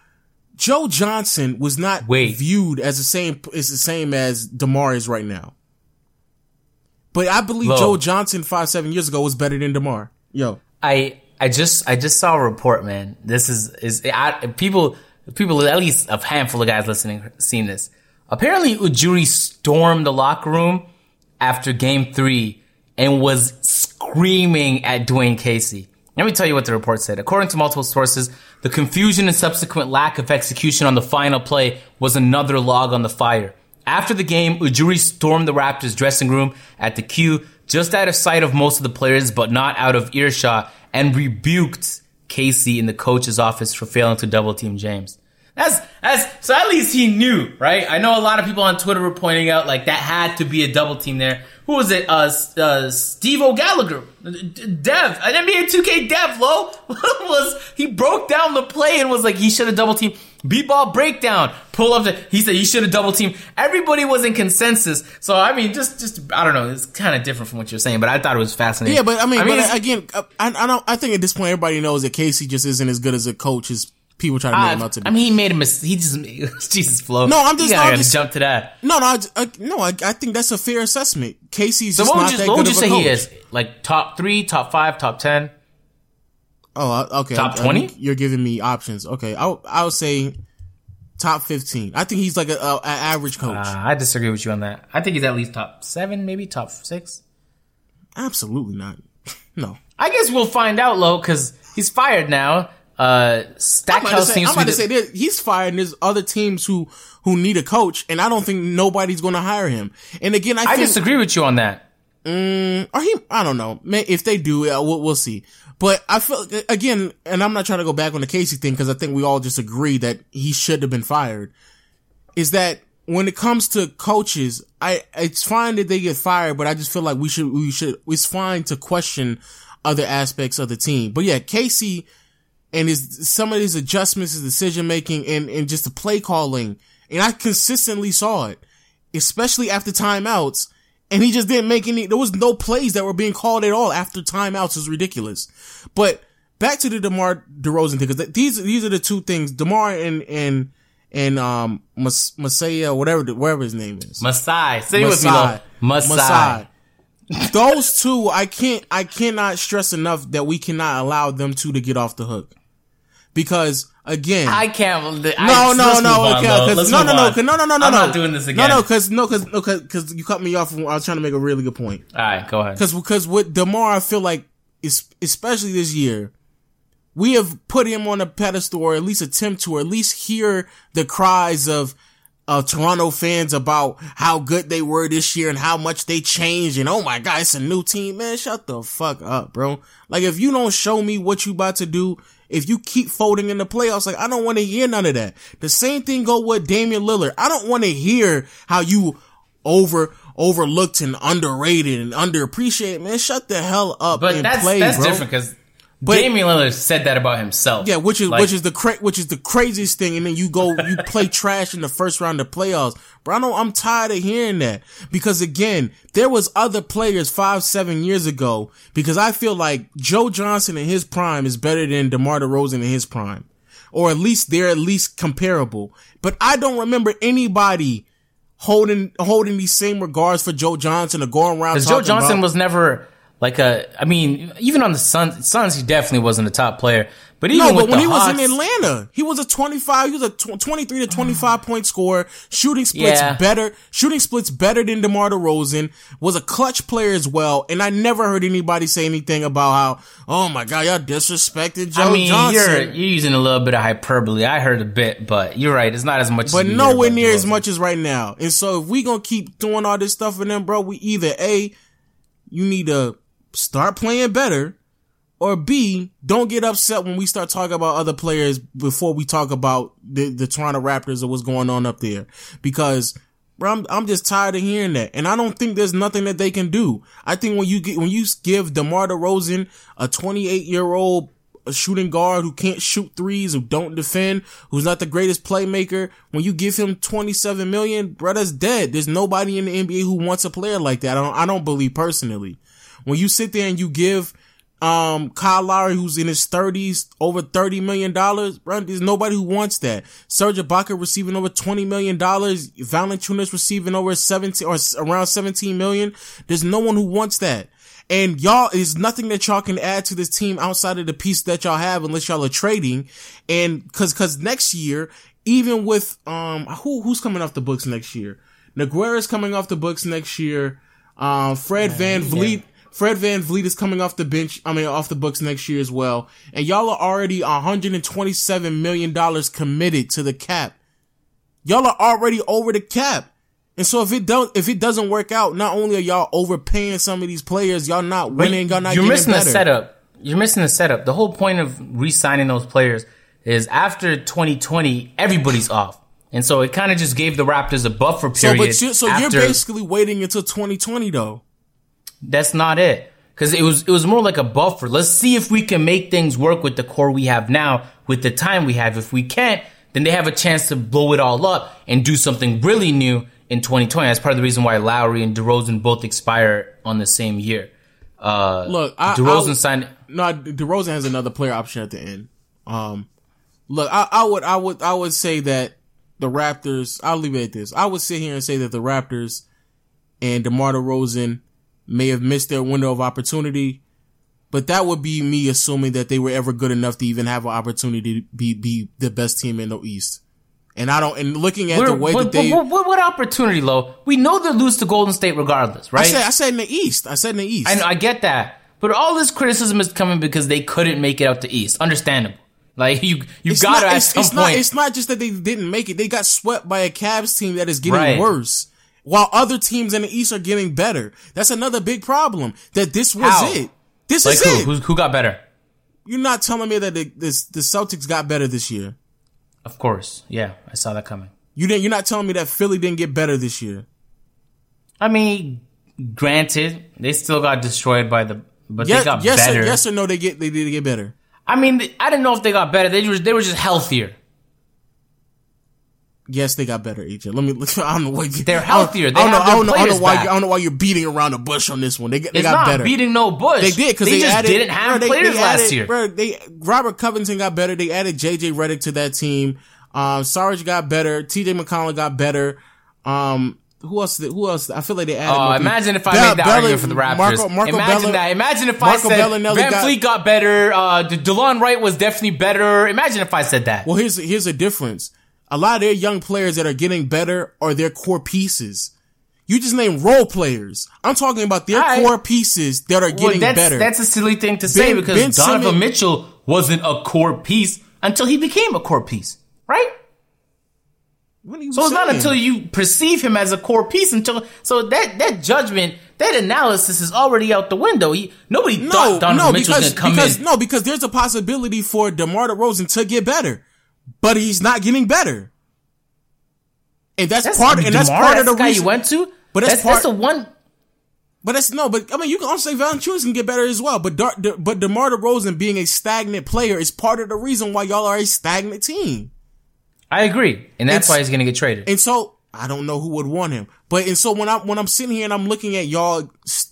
Joe Johnson was not Wait. viewed as the same as the same as Demar is right now. But I believe Low. Joe Johnson five seven years ago was better than Demar. Yo, I I just I just saw a report, man. This is is I, people people at least a handful of guys listening seen this. Apparently, Ujiri stormed the locker room after Game Three and was screaming at Dwane Casey. Let me tell you what the report said. According to multiple sources, the confusion and subsequent lack of execution on the final play was another log on the fire. After the game, Ujiri stormed the Raptors dressing room at the Q, just out of sight of most of the players, but not out of earshot, and rebuked Casey in the coach's office for failing to double team James. That's that's so at least he knew, right? I know a lot of people on Twitter were pointing out like that had to be a double team there. Who was it? Uh, uh Steve O'Gallagher, Dev, an NBA 2K Dev. Low was he broke down the play and was like he should have double team. Beat ball breakdown, pull up the. He said he should have double team. Everybody was in consensus. So I mean, just just I don't know. It's kind of different from what you're saying, but I thought it was fascinating. yeah, but I mean, but again, I, I don't. I think at this point, everybody knows that Casey just isn't as good as a coach as people try to make him out to be. I mean, he made a mistake. He just Jesus flow. No, I'm just- You I'm gotta just- jump to that. no, no, I, I, no. I, I think that's a fair assessment. Casey's So just what not would that you, what good would you say coach. he is? Like top three, top five, top ten? Oh, okay. Top 20? you're giving me options. Okay, I I would say top fifteen. I think he's like a, a, a average coach. Uh, I disagree with you on that. I think he's at least top seven, maybe top six. Absolutely not. no. I guess we'll find out, low, because he's fired now. Uh, I'm about to Stackhouse say, seems I'm about be to say the, he's fired. And there's other teams who who need a coach, and I don't think nobody's going to hire him. And again, I, I think, disagree with you on that. or he, I don't know. If they do, uh, we'll, we'll see. But I feel again, and I'm not trying to go back on the Casey thing because I think we all just agree that he should have been fired. Is that when it comes to coaches, I it's fine that they get fired, but I just feel like we should we should it's fine to question other aspects of the team. But yeah, Casey and his some of his adjustments, his decision making, and and just the play calling, and I consistently saw it, especially after timeouts. And he just didn't make any. There was no plays that were being called at all after timeouts. It was ridiculous. But back to the Demar Derozan thing, because these these are the two things. Demar and and and um Mas- Masaya, whatever the- whatever his name is. Masai. Say it with me. Lo. Masai. Masai. those two, I can't, I cannot stress enough that we cannot allow them two to get off the hook. Because again, I can't. I, no, no, no, on, okay, Let's no, no, no, no, no, no, no, I'm no. not doing this again. No, no, because no, because no, because you cut me off. When I was trying to make a really good point. All right, go ahead. Because because with Demar, I feel like especially this year, we have put him on a pedestal, or at least attempt to, or at least hear the cries of uh, Toronto fans about how good they were this year and how much they changed. And oh my god, it's a new team, man. Shut the fuck up, bro. Like if you don't show me what you about to do. If you keep folding in the playoffs, like I don't want to hear none of that. The same thing go with Damian Lillard. I don't want to hear how you over overlooked and underrated and underappreciated. Man, shut the hell up But and that's play, that's bro. different because But- Damian Lillard said that about himself. Yeah, which is Like, which is the cra- which is the craziest thing, and then you go you play trash in the first round of playoffs, bro. I know I'm tired of hearing that because again, there was other players five seven years ago because I feel like Joe Johnson in his prime is better than DeMar DeRozan in his prime, or at least they're at least comparable. But I don't remember anybody holding holding these same regards for Joe Johnson or going around. Because Joe Johnson about- was never like a. I mean, even on the Suns, Suns, he definitely wasn't a top player. But even No, but when he was in Atlanta, he was a 25, he was a tw- 23 to 25 mm. point scorer, shooting splits Yeah. better, shooting splits better than DeMar DeRozan, was a clutch player as well, and I never heard anybody say anything about how, oh my god, y'all disrespected Joe I mean, Johnson. you're you're using a little bit of hyperbole. I heard a bit, but you're right. It's not as much. but as you hear nowhere near as much as right now. And so if we gonna keep doing all this stuff for them, bro, we either A, you need to start playing better, or B, don't get upset when we start talking about other players before we talk about the, the Toronto Raptors or what's going on up there. Because bro, I'm, I'm just tired of hearing that. And I don't think there's nothing that they can do. I think when you get, when you give DeMar DeRozan a 28 year old shooting guard who can't shoot threes, who don't defend, who's not the greatest playmaker. When you give him 27 million, bro, that's dead. There's nobody in the NBA who wants a player like that. I don't, I don't believe personally. When you sit there and you give, um, Kyle Lowry, who's in his thirties, over $30 million, bro, there's nobody who wants that. Serge Ibaka receiving over $20 million. Valanciunas receiving over 17 or around 17 million. There's no one who wants that. And y'all is nothing that y'all can add to this team outside of the piece that y'all have unless y'all are trading. And cause, cause next year, even with, um, who, who's coming off the books next year? Nogueira's coming off the books next year. Um, Fred VanVleet, Fred VanVleet is coming off the bench, I mean, off the books next year as well. And y'all are already $127 million committed to the cap. Y'all are already over the cap. And so if it don't, if it doesn't work out, not only are y'all overpaying some of these players, y'all not winning, y'all not You're missing better. the setup. You're missing the setup. The whole point of re-signing those players is after 2020, everybody's off. And so it kind of just gave the Raptors a buffer So, period. but you, so you're basically waiting until 2020 though. That's not it. Cause it was, it was more like a buffer. Let's see if we can make things work with the core we have now, with the time we have. If we can't, then they have a chance to blow it all up and do something really new in 2020. That's part of the reason why Lowry and DeRozan both expire on the same year. Uh, Look, I, DeRozan I, signed, No, DeRozan has another player option at the end. Um, look, I, I would, I would, I would say that the Raptors. I'll leave it at this. I would sit here and say that the Raptors and DeMar DeRozan may have missed their window of opportunity, but that would be me assuming that they were ever good enough to even have an opportunity to be be the best team in the East. And I don't. And looking at the We're- way what, that they, what, what, what opportunity, Lo? We know they lose to Golden State regardless, right? I said, I said in the East. I said in the East. I, know, I get that, but all this criticism is coming because they couldn't make it out the East. Understandable. Like you, you It's got to not, at it's, some it's point. not. It's not just that they didn't make it. They got swept by a Cavs team that is getting Right. worse, while other teams in the East are getting better. That's another big problem. That this was How? it. This like is who? it. Who, who got better? You're not telling me that the, this, the Celtics got better this year. Of course, yeah, I saw that coming. You didn't. You're not telling me that Philly didn't get better this year. I mean, granted, they still got destroyed by the, but Yes, they got yes, better. or, yes or no? They get. They did get better. I mean, I didn't know if they got better. They were, they were just healthier. Yes, they got better. AJ, let me. I don't know why you, They're healthier. They I don't know. I don't know. I don't know why. back. I don't know why you're beating around the bush on this one. They, they It's got not better. beating no bush. They did because they, they, just added, didn't have bro, they- players they last added- year. Bro, they Robert Covington got better. They added JJ Redick to that team. Um, Sarge got better. TJ McConnell got better. Um, who else? Who else? I feel like they added. Oh, more imagine if I Bell- made that Bella- argument for the Raptors. Marco, Marco imagine Bella- that. Imagine if Marco I said Belinelli Van got- Fleet got better. Uh, De- DeLon Wright was definitely better. Imagine if I said that. Well, here's here's a difference. A lot of their young players that are getting better are their core pieces. You just name role players. I'm talking about their core pieces that are Well, getting that's, better. That's a silly thing to say because Ben Donovan Simmons- Mitchell wasn't a core piece until he became a core piece, right? What are you So it's not until you perceive him as a core piece until so that that judgment, that analysis is already out the window. He, nobody no, thought Donovan no, Mitchell was going to come because in. no, because there's a possibility for DeMar DeRozan to get better, but he's not getting better, and that's, That's part. Mean, and that's DeMar, part of the guy reason. you went to. But that's that's, that's the one. But that's no, but I mean, you can also say Valanciunas can get better as well. But Dar- De, but DeMar DeRozan being a stagnant player is part of the reason why y'all are a stagnant team. I agree, and that's It's- why he's going to get traded. And so I don't know who would want him. But and so when I when I'm sitting here and I'm looking at y'all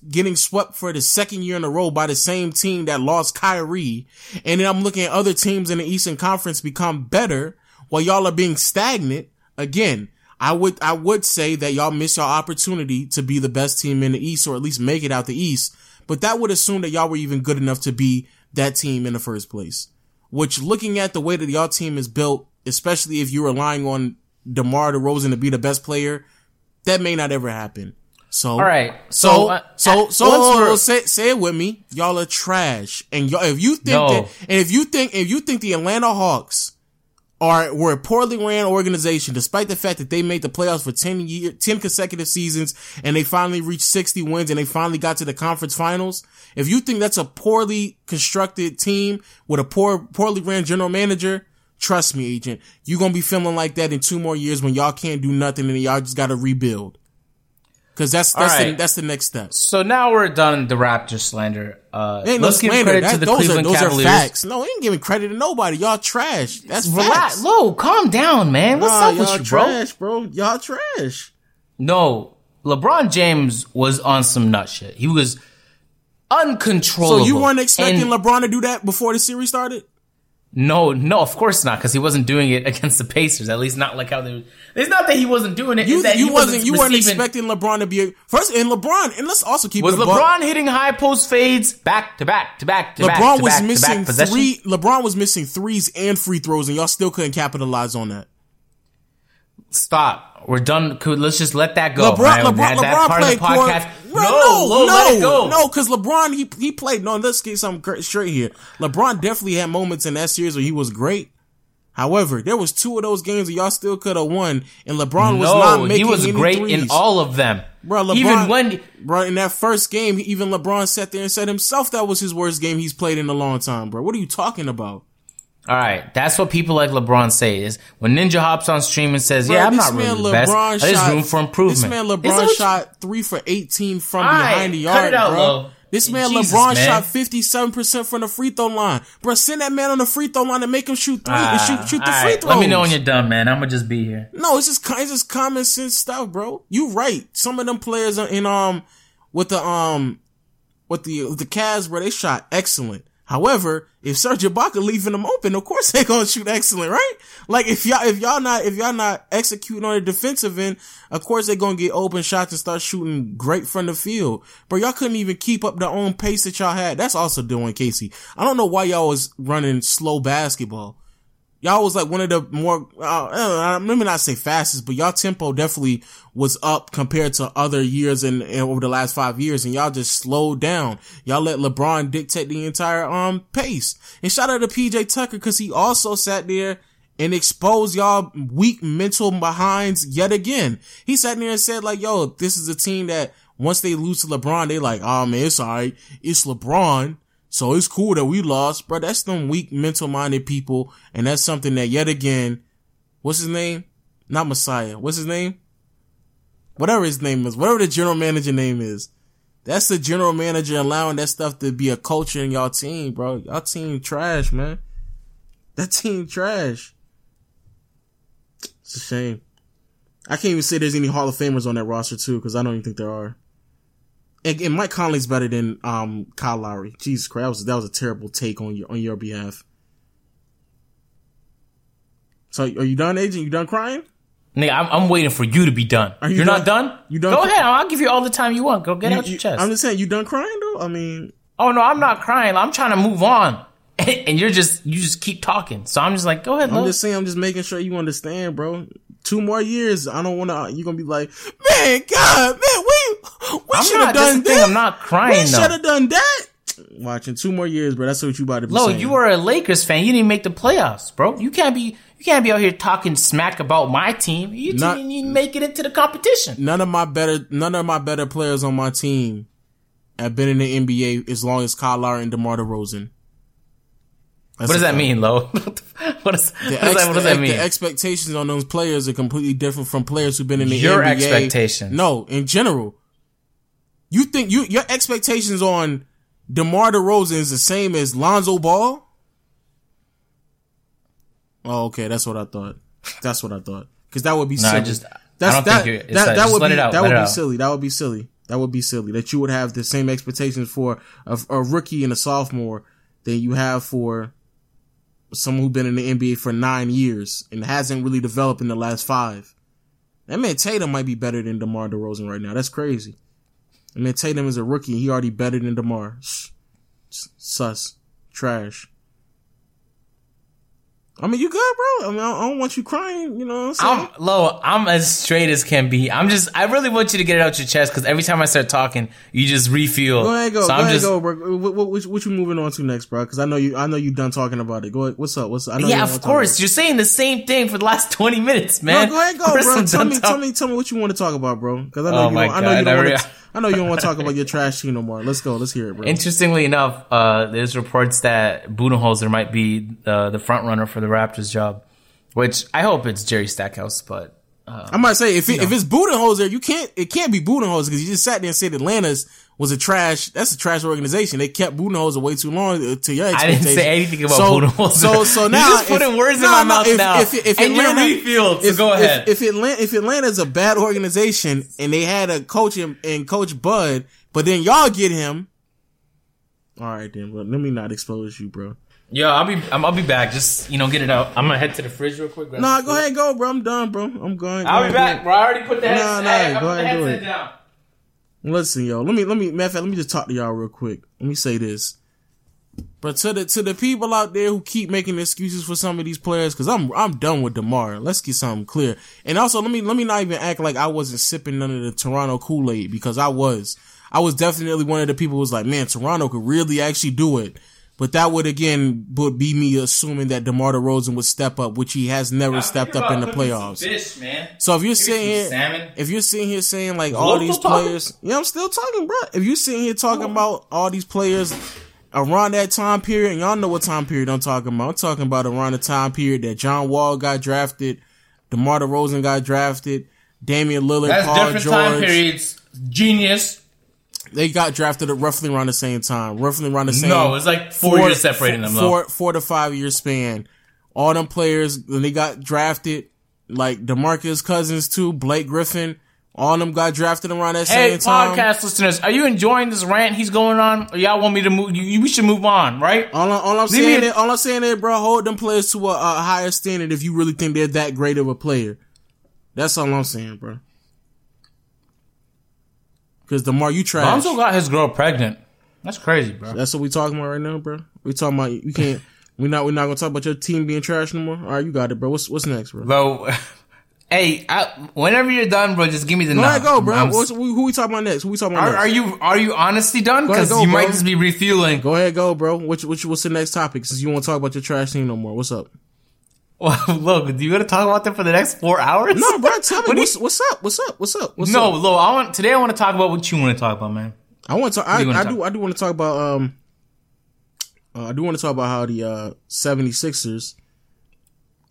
getting swept for the second year in a row by the same team that lost Kyrie, and then I'm looking at other teams in the Eastern Conference become better while y'all are being stagnant. Again, I would I would say that y'all miss your opportunity to be the best team in the East or at least make it out the East. But that would assume that y'all were even good enough to be that team in the first place. Which looking at the way that y'all team is built, especially if you're relying on DeMar DeRozan to be the best player, that may not ever happen. So, All right, So, so, uh, so, uh, so, say, say it with me. Y'all are trash. And y'all, if you think No. that, and if you think, if you think the Atlanta Hawks are, were a poorly ran organization, despite the fact that they made the playoffs for 10 year, 10 consecutive seasons and they finally reached 60 wins and they finally got to the conference finals. If you think that's a poorly constructed team with a poor, poorly ran general manager, trust me, agent, you're going to be feeling like that in two more years when y'all can't do nothing and y'all just got to rebuild. Cause that's, that's, the, that's the next step. So now we're done the Raptors slander. Uh, Ain't no let's give slander. credit That, to the those Cleveland are those Cavaliers. are facts. No, ain't giving credit to nobody. Y'all trash. That's Relax, facts. Lo, calm down, man. What's Nah, up with y'all you, bro? trash, bro. Y'all trash. No, LeBron James was on some nut shit. He was uncontrollable. So you weren't expecting And- LeBron to do that before the series started? No, no, of course not, because he wasn't doing it against the Pacers. At least not like how they. It's not that he wasn't doing it. You that you he wasn't you weren't expecting LeBron to be a first and LeBron and let's also keep Was it a buck. LeBron hitting high post fades back to back to back to back? LeBron to was back, missing back three. LeBron was missing threes and free throws, and y'all still couldn't capitalize on that. Stop. We're done. Let's just let that go. LeBron, right? LeBron, that, that part played of the podcast. poor. no, no, no, let it go. no, because LeBron he he played. No, let's get something straight here. LeBron definitely had moments in that series where he was great. However, there was two of those games that y'all still could have won, and LeBron was not making he was any great threes. in all of them. Bro, LeBron, Even when bro, in that first game, even LeBron sat there and said himself that was his worst game he's played in a long time, bro. What are you talking about? All right, that's what people like LeBron say is when Ninja hops on stream and says, Bro, "Yeah, I'm this not man really the best. LeBron There's shot- room for improvement." This man LeBron shot three for eighteen from right, behind the cut yard, out, bro. Lo. This man Jesus, LeBron man. shot fifty seven percent from the free throw line, bro. Send that man on the free throw line and make him shoot three and shoot shoot the Ah, all free right, throws. Let me know when you're done, man. I'm gonna just be here. No, it's just it's just common sense stuff, bro. You right. Some of them players are in um with the um with the the Cavs, bro, they shot excellent. However, if Serge Ibaka leaving them open, of course they gonna shoot excellent, right? Like if y'all if y'all not if y'all not executing on the defensive end, of course they gonna get open shots and start shooting great from the field. But y'all couldn't even keep up the own pace that y'all had. That's also doing Casey. I don't know why y'all was running slow basketball y'all was like one of the more uh, uh, let me not say fastest, but y'all tempo definitely was up compared to other years and over the last five years, and y'all just slowed down. Y'all let LeBron dictate the entire um pace. And shout out to PJ Tucker because he also sat there and exposed y'all weak mental behinds yet again. He sat there and said like, "Yo, this is a team that." Once they lose to LeBron, they like, oh man, it's alright. It's LeBron. So it's cool that we lost, bro. That's them weak mental minded people. And that's something that yet again, what's his name? Not Messiah. What's his name? Whatever his name is, whatever the general manager name is. That's the general manager allowing that stuff to be a culture in y'all team, bro. Y'all team trash, man. That team trash. It's a shame. I can't even say there's any Hall of Famers on that roster too, because I don't even think there are. And, and Mike Conley's better than um Kyle Lowry. Jesus Christ, that was that was a terrible take on your on your behalf. So are you done, agent? You done crying? Nigga, I'm, I'm waiting for you to be done. Are you You're not done? You done Go cry- ahead. I'll give you all the time you want. Go get You- out your chest. I'm just saying, you done crying though. I mean, oh no, I'm not crying. I'm trying to move on. And you're just you just keep talking. So I'm just like, go ahead, I'm Lo. just saying, I'm just making sure you understand, bro. Two more years, I don't want to. You're gonna be like, man, God, man, we we should have done that. I'm not crying, We should have done that. Watching two more years, bro. That's what you about to be Lo, saying. you are a Lakers fan. You didn't make the playoffs, bro. You can't be you can't be out here talking smack about my team. You Not- didn't even make it into the competition. none of my better none of my better players on my team have been in the NBA as long as Kyle Lowry and DeMar DeRozan. That's What does that mean, Lo? what, is, what, The, that, what does that mean? the expectations on those players are completely different from players who've been in the Your NBA. expectations. No, in general. You think you your expectations on DeMar DeRozan is the same as Lonzo Ball? Oh, okay, that's what I thought. That's what I thought. Because that would be No, silly. just- that's that, that, that just would be out, that would be silly. That would be silly. That would be silly. That you would have the same expectations for a, a rookie and a sophomore than you have for someone who's been in the NBA for nine years and hasn't really developed in the last five. That man Tatum might be better than DeMar DeRozan right now. That's crazy. I mean Tatum is a rookie. He already better than DeMar. Sus. Trash. I mean, you good, bro. I mean, I don't want you crying. You know what I'm saying? I'm Lo, I'm as straight as can be. I'm just I really want you to get it out your chest because every time I start talking, you just refuel. Go ahead, go. So go I'm ahead, just go, bro. What, what, what, you moving on to next, bro? Because I know you. I know you done talking about it. Go ahead. What's up? What's up? I know yeah, of course. You're saying the same thing for the last 20 minutes, man. No, go ahead, go, bro. Tell me, tell me, tell me what you want to talk about, bro. Because I know Oh you. Don't, I know God, you don't. I re- to, I know you don't want to talk about your trash team no more. Let's go. Let's hear it, bro. Interestingly enough, uh, there's reports that Budenholzer might be uh, the front runner for the Raptors job, which I hope it's Jerry Stackhouse, but I might say if it, if it's Budenholzer, you can't. It can't be Budenholzer because you just sat there and said Atlanta's was a trash. That's a trash organization. They kept Budenholzer way too long uh, to your I didn't say anything about so, Budenholzer. So so You're just putting words in my mouth now. And you're refilled, so go ahead. If, if Atlanta if Atlanta's a bad organization and they had a coach in, in Coach Bud, but then y'all get him. All right then, bro. Let me not expose you, bro. Yo, I'll be I'm, I'll be back. Just you know, get it out. I'm gonna head to the fridge real quick. grab Nah, go ahead, go, bro. I'm done, bro. I'm going. I'll go be ahead, back, bro. I already put the headset. nah, hey, go ahead, the do it. down. Listen, yo, let me let me matter of fact, let me just talk to y'all real quick. Let me say this. But to the to the people out there who keep making excuses for some of these players, because I'm I'm done with Demar. Let's get something clear. And also, let me let me not even act like I wasn't sipping none of the Toronto Kool Aid because I was. I was definitely one of the people who was like, man, Toronto could really actually do it. But that would again would be me assuming that DeMar DeRozan would step up, which he has never I'm stepped up in the about cooking some playoffs. Fish, man. So if you're some sitting here, if you're sitting here saying like all these players, yeah, I'm still talking, bro. If you're sitting here talking about all these players around that time period, and y'all know what time period I'm talking about. I'm talking about around the time period that John Wall got drafted, DeMar DeRozan got drafted, Damian Lillard, That's Paul different George. time periods. Genius. They got drafted at roughly around the same time, roughly around the same. No, it's like four years separating them, though. Four, four to five year span. All them players when they got drafted, like Demarcus Cousins too, Blake Griffin, all them got drafted around that Hey, same time. Hey podcast listeners, are you enjoying this rant he's going on? Or y'all want me to move? You, you- we should move on, right? All, I, all I'm Leave saying, a- is, all I'm saying is, bro, hold them players to a, a higher standard if you really think they're that great of a player. That's all I'm saying, bro. Because Demar, you trash. Lonzo got his girl pregnant. That's crazy, bro. That's what we talking about right now, bro. We talking about you can't. We not we not gonna talk about your team being trash no more. All right, you got it, bro. What's what's next, bro? Bro, hey, I, whenever you're done, bro, just give me the Go number. ahead, go, bro. What's, who, who we talking about next? Who we talking about Are, next? are you are you honestly done? Because go, you might just be refueling. Go ahead, go, bro. Which which what's the next topic? Since you want to talk about your trash team no more, what's up? Well, look, do you want to talk about that for the next four hours? No, bro. Tell me What do you- what's, up? what's up. What's up? What's up? What's no, up? Lo, I want today. I want to talk about what you want to talk about, man. I want to. I, do I talk- do. I do want to talk about. Um, uh, I do want to talk about how the uh 76ers,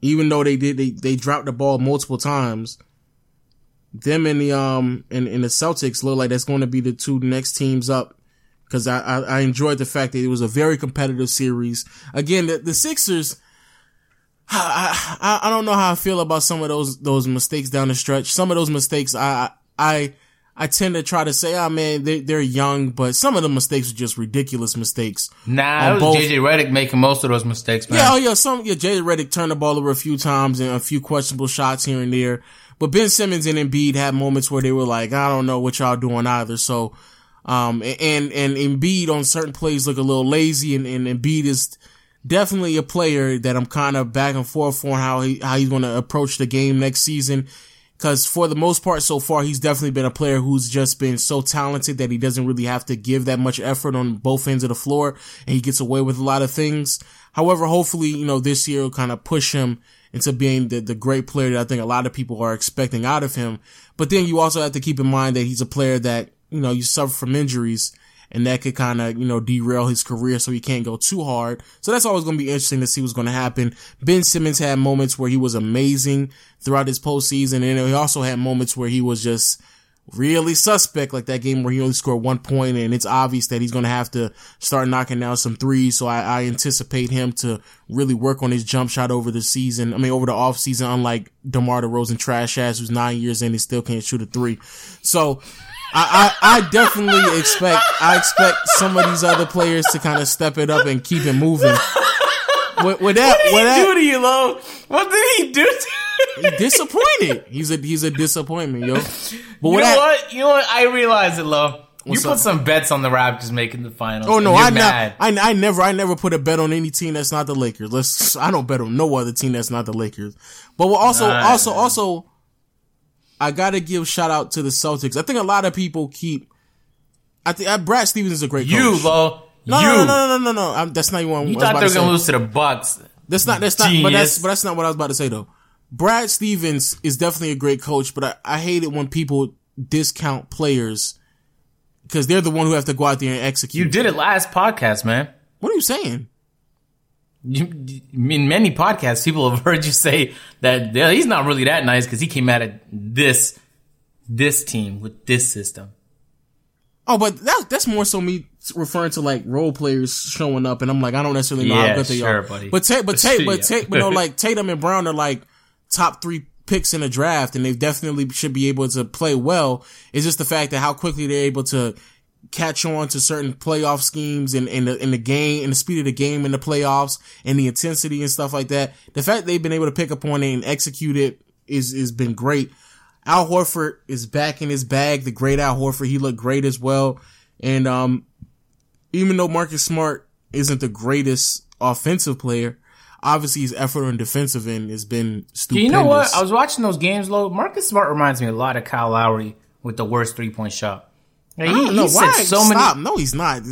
even though they did, they they dropped the ball multiple times. Them and the um and, and the Celtics look like that's going to be the two next teams up. Because I, I I enjoyed the fact that it was a very competitive series. Again, the, the Sixers. I, I I don't know how I feel about some of those those mistakes down the stretch. Some of those mistakes I I I tend to try to say, oh man, they they're young, but some of the mistakes are just ridiculous mistakes. Nah, it was both- JJ Redick making most of those mistakes, man. Yeah, oh yeah, some yeah, Jay Redick turned the ball over a few times and a few questionable shots here and there. But Ben Simmons and Embiid had moments where they were like, I don't know what y'all doing either. So, um, and, and Embiid on certain plays look a little lazy and, and Embiid is definitely a player that I'm kind of back and forth on how he, how he's going to approach the game next season. Cause for the most part so far, he's definitely been a player who's just been so talented that he doesn't really have to give that much effort on both ends of the floor and he gets away with a lot of things. However, hopefully, you know, this year will kind of push him into being the, the great player that I think a lot of people are expecting out of him. But then you also have to keep in mind that he's a player that, you know, you suffer from injuries and that could kind of, you know, derail his career so he can't go too hard. So that's always going to be interesting to see what's going to happen. Ben Simmons had moments where he was amazing throughout his postseason and he also had moments where he was just really suspect, like that game where he only scored one point and it's obvious that he's going to have to start knocking down some threes. So I, I anticipate him to really work on his jump shot over the season. I mean, over the off season, unlike DeMar DeRozan trash ass who's nine years in and he still can't shoot a three. So I, I, I definitely expect, I expect some of these other players to kind of step it up and keep it moving. With, with that, What did with he that, do to you, Lo? What did he do to you? disappointed. He's a, he's a disappointment, yo. But You know that, what? You know what? I realize it, Lo. You put up? some bets on the Raptors making the finals. Oh no, I, mad. I I never I never put a bet on any team that's not the Lakers. Let's I don't bet on no other team that's not the Lakers. But we'll also Nah, also man. also I gotta give shout out to the Celtics. I think a lot of people keep. I think uh, Brad Stevens is a great you, coach. Lo. No, you. no, no, no, no, no, no. I'm, that's not even what I You was thought they were gonna lose to the Bucks. That's not. That's not. But that's. But that's not what I was about to say though. Brad Stevens is definitely a great coach, but I, I hate it when people discount players because they're the one who have to go out there and execute. You did it last podcast, man. What are you saying? You, in many podcasts, people have heard you say that yeah, he's not really that nice because he came out of this this team with this system. Oh, but that, that's more so me referring to like role players showing up, and I'm like, I don't necessarily know Yeah, how good they sure, are. buddy. But Tate, but Tate, but Yeah. Tate, but no, like Tatum and Brown are like top three picks in the draft, and they definitely should be able to play well. It's just the fact that how quickly they're able to catch on to certain playoff schemes and in the in the game and the speed of the game in the playoffs and the intensity and stuff like that. The fact they've been able to pick up on it and execute it is has been great. Al Horford is back in his bag. The great Al Horford, he looked great as well. And um, even though Marcus Smart isn't the greatest offensive player, obviously his effort on defensive end has been stupendous. You know what? I was watching those games, low. Marcus Smart reminds me a lot of Kyle Lowry with the worst three point shot. He, know he why. said so many. No, he's not.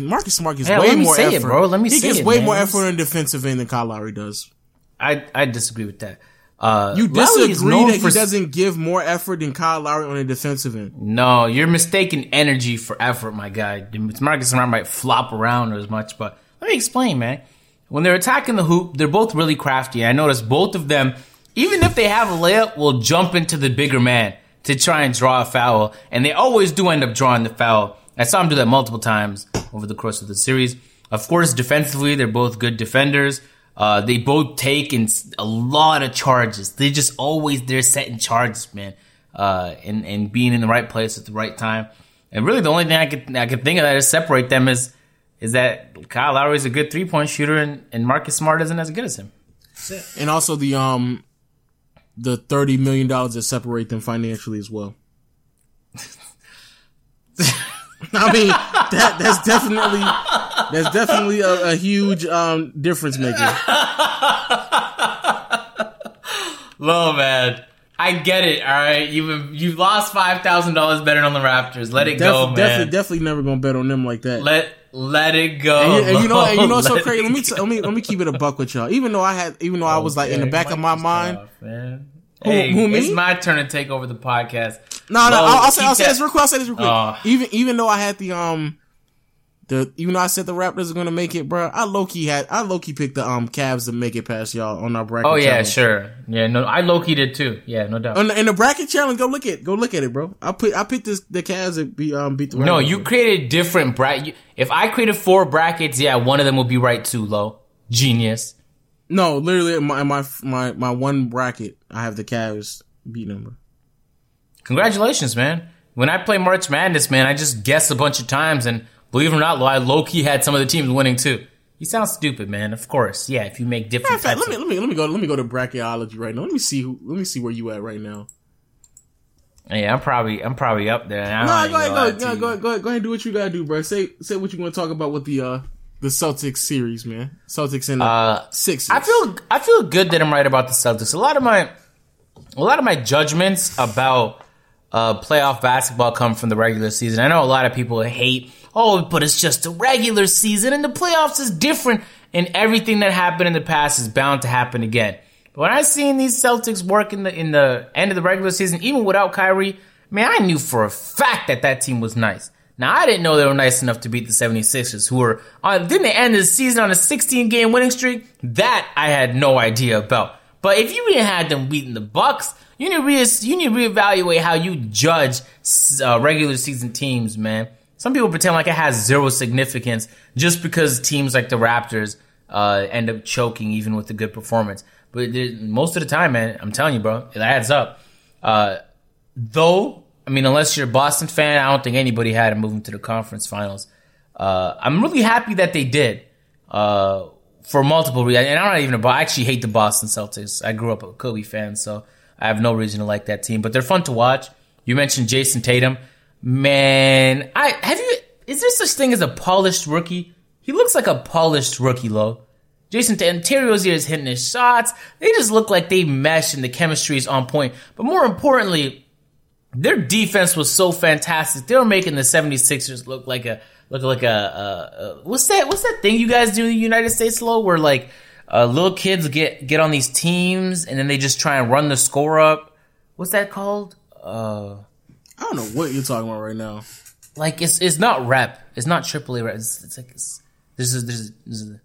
Marcus Smart Yeah, way let me more say it, effort, bro. Let me He gets it, way man. more effort on defensive end than Kyle Lowry does. I I disagree with that. Uh, You disagree that he doesn't give more effort than Kyle Lowry on the defensive end. No, you're mistaking energy for effort, my guy. Marcus Smart might flop around as much, but let me explain, man. When they're attacking the hoop, they're both really crafty. I noticed both of them, even if they have a layup, will jump into the bigger man to try and draw a foul, and they always do end up drawing the foul. I saw him do that multiple times over the course of the series. Of course, defensively, they're both good defenders. Uh, they both take in a lot of charges. They just always they're setting charges, man. Uh, and and being in the right place at the right time. And really, the only thing I could I could think of that is separate them is is that Kyle Lowry is a good three point shooter and, and Marcus Smart isn't as good as him. And also the um the thirty million dollars that separate them financially as well. I mean that that's definitely that's definitely a, a huge um difference maker. Low man. I get it. All right, you've you've lost five thousand dollars betting on the Raptors. Let it go, man. definitely definitely never gonna bet on them like that. Let let it go. and, you, and you know, and you know, what's so crazy. Let me t- let me let me keep it a buck with y'all. Even though I had, even though I was like in the back of my mind, off, man. Who- Hey, who, me? it's my turn to take over the podcast. No, no, I'll, I'll say, I'll say this real quick. I'll say this real quick. Oh. even, even though I had the, um, the, even though I said the Raptors are gonna make it, bro, I low key had, I low key picked the, um, Cavs to make it past y'all on our bracket. Oh yeah, challenge. sure. Yeah, no, I low key did too. Yeah, no doubt. On the, in the bracket challenge, go look at, go look at it, bro. I put, I picked this, the Cavs to be, um, beat the Raptors. No, you created different bracket. If I created four brackets, yeah, one of them will be right too. Low genius. No, literally, in my, my, my, my one bracket, I have the Cavs beat number. Congratulations, man. When I play March Madness, man, I just guess a bunch of times, and believe it or not, I low key had some of the teams winning too. You sound stupid, man. Of course, yeah. If you make different fact, let me, let me, let me go, let me go to Bracketology right now. Let me see who, let me see where you at right now. Yeah, I'm probably I'm probably up there. No, go ahead, go ahead, go, ahead, go ahead, go ahead, and do what you gotta do, bro. Say, say what you want to talk about with the uh the Celtics series, man. Celtics in Uh, six. I feel I feel good that I'm right about the Celtics. A lot of my a lot of my judgments about uh, playoff basketball come from the regular season. I know a lot of people hate, oh, but it's just a regular season and the playoffs is different, and everything that happened in the past is bound to happen again. But when I seen these Celtics work in the in the end of the regular season, even without Kyrie, man, I knew for a fact that that team was nice. Now I didn't know they were nice enough to beat the 76ers, who were on didn't they end the season on a 16 game winning streak? That I had no idea about. But if you had them beating the Bucks, you need to re- you need to reevaluate how you judge uh, regular season teams, man. Some people pretend like it has zero significance just because teams like the Raptors uh, end up choking even with a good performance. But most of the time, man, I'm telling you, bro, it adds up. Uh, though, I mean, unless you're a Boston fan, I don't think anybody had him moving to the conference finals. Uh, I'm really happy that they did. Uh, for multiple reasons, and I'm not even a. I actually hate the Boston Celtics. I grew up a Kobe fan, so I have no reason to like that team. But they're fun to watch. You mentioned Jayson Tatum, man. I have you. Is there such thing as a polished rookie? He looks like a polished rookie, low. Jayson Terry Rozier is hitting his shots. They just look like they mesh and the chemistry is on point. But more importantly, their defense was so fantastic. They were making the 76ers look like a look like a, what's that what's that thing you guys do in the United States low where like uh, little kids get get on these teams and then they just try and run the score up. What's that called? Uh I don't know what you're talking about right now. like it's it's not rep. It's not triple A rep. It's, it's like it's, there's a, there's a,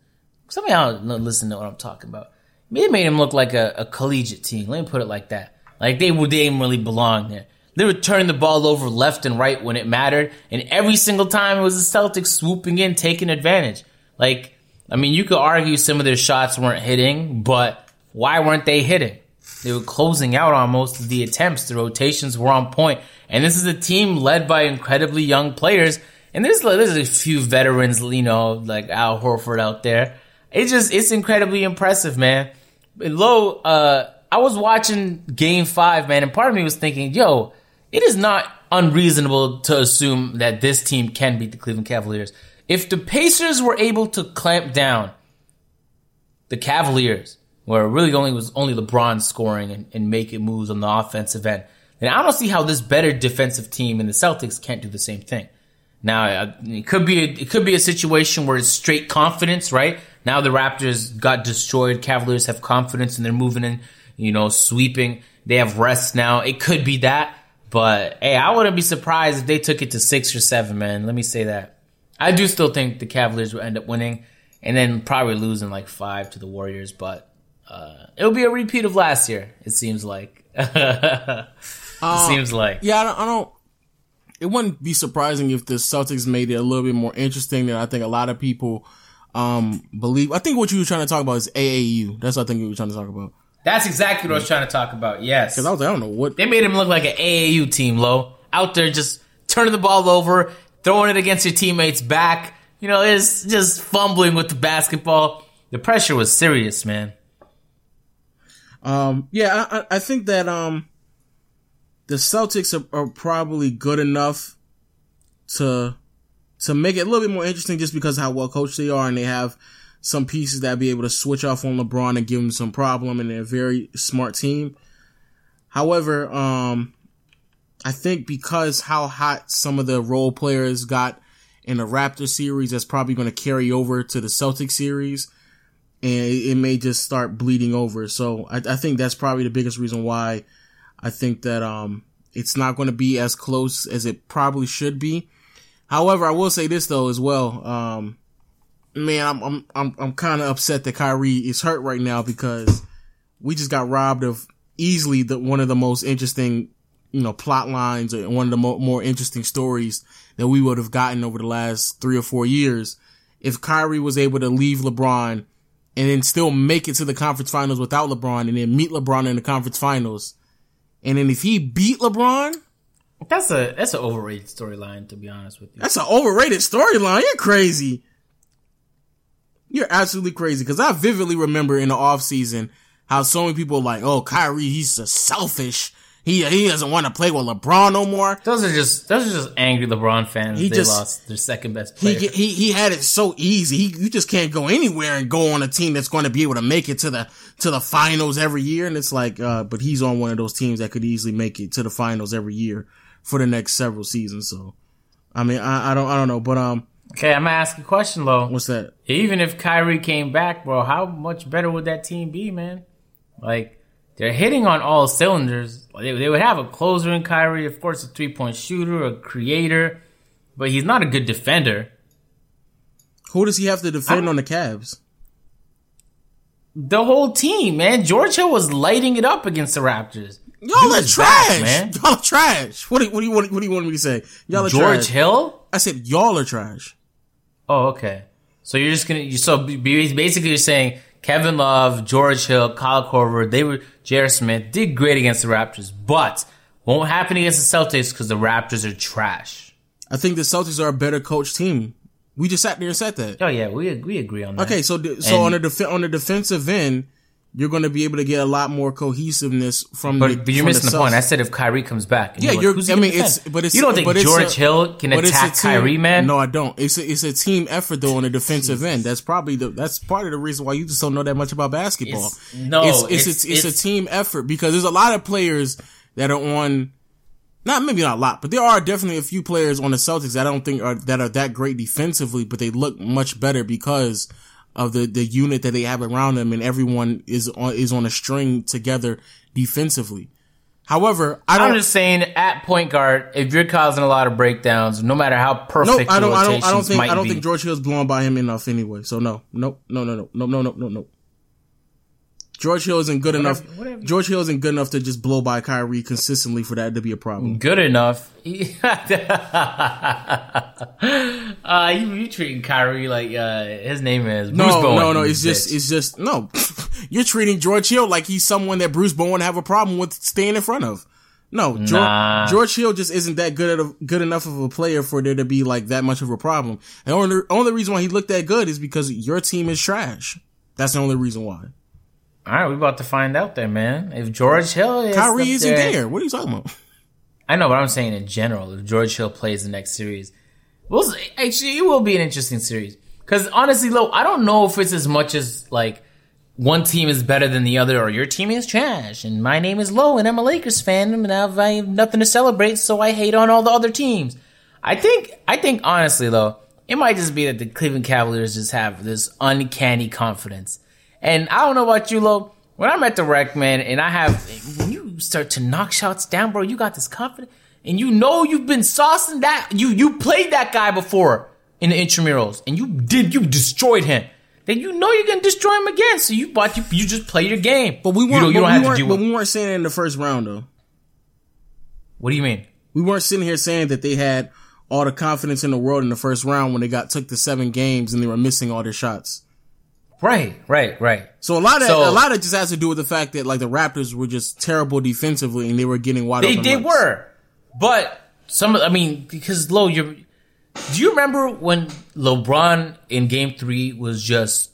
somebody I don't listen to what I'm talking about. They made him look like a, a collegiate team. Let me put it like that. Like they would they didn't really belong there. They were turning the ball over left and right when it mattered, and every single time it was the Celtics swooping in, taking advantage. Like, I mean, you could argue some of their shots weren't hitting, but why weren't they hitting? They were closing out on most of the attempts. The rotations were on point, and this is a team led by incredibly young players. And there's there's a few veterans, you know, like Al Horford out there. It's just it's incredibly impressive, man. Low, uh, I was watching Game Five, man, and part of me was thinking, yo, it is not unreasonable to assume that this team can beat the Cleveland Cavaliers. If the Pacers were able to clamp down the Cavaliers, where really only was only LeBron scoring and, and making moves on the offensive end, And I don't see how this better defensive team in the Celtics can't do the same thing. Now uh, it could be a, it could be a situation where it's straight confidence, right? Now the Raptors got destroyed. Cavaliers have confidence and they're moving in, you know, sweeping. They have rest now. It could be that, but hey, I wouldn't be surprised if they took it to six or seven. Man, let me say that. I do still think the Cavaliers will end up winning, and then probably losing like five to the Warriors. But uh, it'll be a repeat of last year. It seems like. it seems like. Yeah, I don't, I don't. It wouldn't be surprising if the Celtics made it a little bit more interesting than I think a lot of people um believe. I think what you were trying to talk about is AAU. That's what I think you were trying to talk about. That's exactly what I was trying to talk about. Yes. Because I was like, I don't know what. They made him look like an AAU team, low out there just turning the ball over, throwing it against your teammates' back. You know, it's just fumbling with the basketball. The pressure was serious, man. Um, yeah, I, I- think that um, the Celtics are, are probably good enough to to make it a little bit more interesting, just because how well coached they are, and they have some pieces that be able to switch off on LeBron and give him some problem, and they're a very smart team. However, um, I think because how hot some of the role players got in the Raptor series, that's probably going to carry over to the Celtic series and it, may just start bleeding over. So I, I think that's probably the biggest reason why I think that um it's not going to be as close as it probably should be. However, I will say this though as well. Um, man, I'm I'm I'm I'm kind of upset that Kyrie is hurt right now because we just got robbed of easily the one of the most interesting you know plot lines or one of the mo- more interesting stories that we would have gotten over the last three or four years if Kyrie was able to leave LeBron and then still make it to the conference finals without LeBron and then meet LeBron in the conference finals. And then if he beat LeBron, That's a that's an overrated storyline, to be honest with you. that's an overrated storyline. You're crazy. You're absolutely crazy. Cause I vividly remember in the off season how so many people were like, oh, Kyrie, he's so selfish He he doesn't want to play with LeBron no more. Those are just those are just angry LeBron fans. He they just- lost their second best He player. get- he he had it so easy. He you just can't go anywhere and go on a team that's going to be able to make it to the to the finals every year. And it's like, uh, but he's on one of those teams that could easily make it to the finals every year for the next several seasons. So, I mean, I, I don't I don't know, but um, okay, I'm gonna ask a question, Lo. what's that? Even if Kyrie came back, bro, how much better would that team be, man? Like they're hitting on all cylinders. They, they would have a closer in Kyrie, of course, a three point shooter, a creator, but he's not a good defender. Who does he have to defend on the Cavs? The whole team, man. George Hill was lighting it up against the Raptors. Y'all are is back, trash, man. Y'all are trash. What do, what do you want? What do you want me to say? Y'all are George trash. Hill? I said y'all are trash. Oh, okay. So you're just gonna you so basically you're saying Kevin Love, George Hill, Kyle Korver, they were J.R. Smith did great against the Raptors, but won't happen against the Celtics because the Raptors are trash. I think the Celtics are a better coach team. We just sat there and said that. Oh yeah, we we agree on that. Okay, so so And- on the def- on the defensive end, you're going to be able to get a lot more cohesiveness from. But, the, but you're missing the, point. I said if Kyrie comes back, and Yeah, you're, like, I mean, it's but it's you don't think but it's George a- Hill can attack Kyrie, man? No, I don't. It's a, it's a team effort though on the defensive end. That's probably the that's part of the reason why you just don't know that much about basketball. It's- no, it's it's, it's- a, it's, it's- a team effort because there's a lot of players that are on. Not maybe not a lot, but there are definitely a few players on the Celtics that I don't think are that are that great defensively, but they look much better because of the the unit that they have around them, and everyone is on is on a string together defensively. However, I don't. I'm just saying, at point guard, if you're causing a lot of breakdowns, no matter how perfect I don't. your I don't. I don't think. I don't be, think George Hill's blowing by him enough anyway. So no, nope, no, no, no, no, no, no, no, no. George Hill isn't good enough. whatever. George Hill isn't good enough to just blow by Kyrie consistently for that to be a problem. good enough. uh, you, you treating Kyrie like uh, his name is Bruce No, Bowen. no, no. you It's just. bitch. It's just no. You're treating George Hill like he's someone that Bruce Bowen have a problem with staying in front of. No, George, Nah. George Hill just isn't that good at a, good enough of a player for there to be like that much of a problem. And only only reason why he looked that good is because your team is trash. That's the only reason why. All right. We're about to find out there, man. If George Hill, is Kyrie isn't there. What are you talking about? I know, but I'm saying in general, if George Hill plays the next series, we'll actually it will be an interesting series. Because honestly, Lo, I don't know if it's as much as like one team is better than the other, or your team is trash, and my name is Low, and I'm a Lakers fan, and I've, I have nothing to celebrate, so I hate on all the other teams. I think, I think honestly though, it might just be that the Cleveland Cavaliers just have this uncanny confidence. And I don't know about you, Lo. When I'm at the rec, man, and I have, when you start to knock shots down, bro, you got this confidence, and you know you've been saucing that, you, you played that guy before in the intramurals, and you did, you destroyed him. Then you know you're gonna destroy him again, so you, but you, you just play your game. But we weren't. don't, you don't we have to do but we weren't saying it in the first round though. What do you mean? We weren't sitting here saying that they had all the confidence in the world in the first round when they got took to seven games and they were missing all their shots. Right, right, right. So a lot of So- a lot of it just has to do with the fact that like the Raptors were just terrible defensively and they were getting wide They open. they looks. were, but some. I mean, because Lo, you do you remember when LeBron in Game Three was just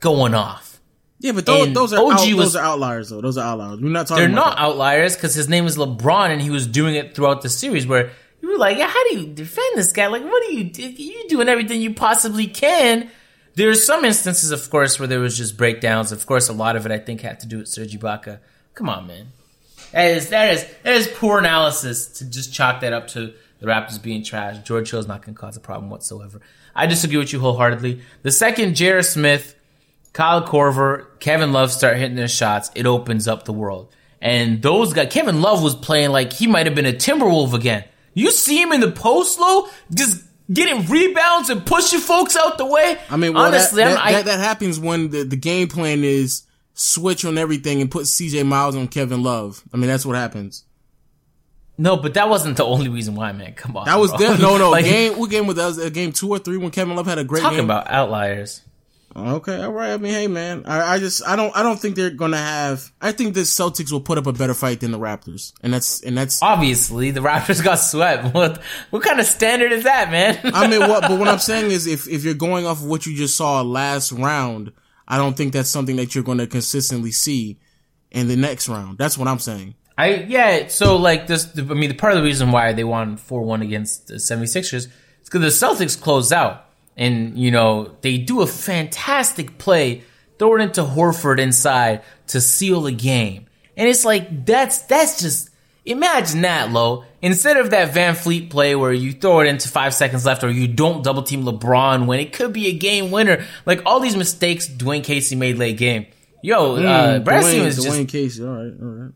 going off? Yeah, but those, those are OG out, was- those are outliers though. Those are outliers. We're not talking. They're not outliers because his name is LeBron and he was doing it throughout the series. Where you were like, yeah, "How do you defend this guy? Like, what are you? do- You doing everything you possibly can." There's some instances, of course, where there was just breakdowns. Of course, a lot of it I think had to do with Serge Ibaka. Come on, man. That is that is that is poor analysis to just chalk that up to the Raptors being trash. George Hill's not going to cause a problem whatsoever. I disagree with you wholeheartedly. The second J.R. Smith, Kyle Korver, Kevin Love start hitting their shots, it opens up the world. And those guys, Kevin Love was playing like he might have been a Timberwolf again. You see him in the post low, just getting rebounds and pushing folks out the way. I mean, well, honestly, that, that, I, that, that happens when the, the game plan is switch on everything and put CJ Miles on Kevin Love. I mean, that's what happens. no, but that wasn't the only reason why, man. Come on, That was bro. them. No, no. Like, game. What game was that? Was game two or three when Kevin Love had a great Talking game? about outliers. Okay, all right. I mean, hey, man. I, I just, I don't, I don't think they're gonna have. I think the Celtics will put up a better fight than the Raptors, and that's, and that's. Obviously, the Raptors got swept. What what kind of standard is that, man? I mean, what? But what I'm saying is, if if you're going off of what you just saw last round, I don't think that's something that you're going to consistently see in the next round. That's what I'm saying. I yeah, so like this I mean the part of the reason why they won 4-1 against the 76ers is cuz the Celtics closed out and you know, they do a fantastic play throw it into Horford inside to seal the game. And it's like that's that's just imagine that, Lo. Instead of that VanVleet play where you throw it into five seconds left or you don't double team LeBron when it could be a game winner. Like all these mistakes Dwane Casey made late game. Yo, mm, uh, Brad Dwane, Stevens Dwane just Casey, all right, all right.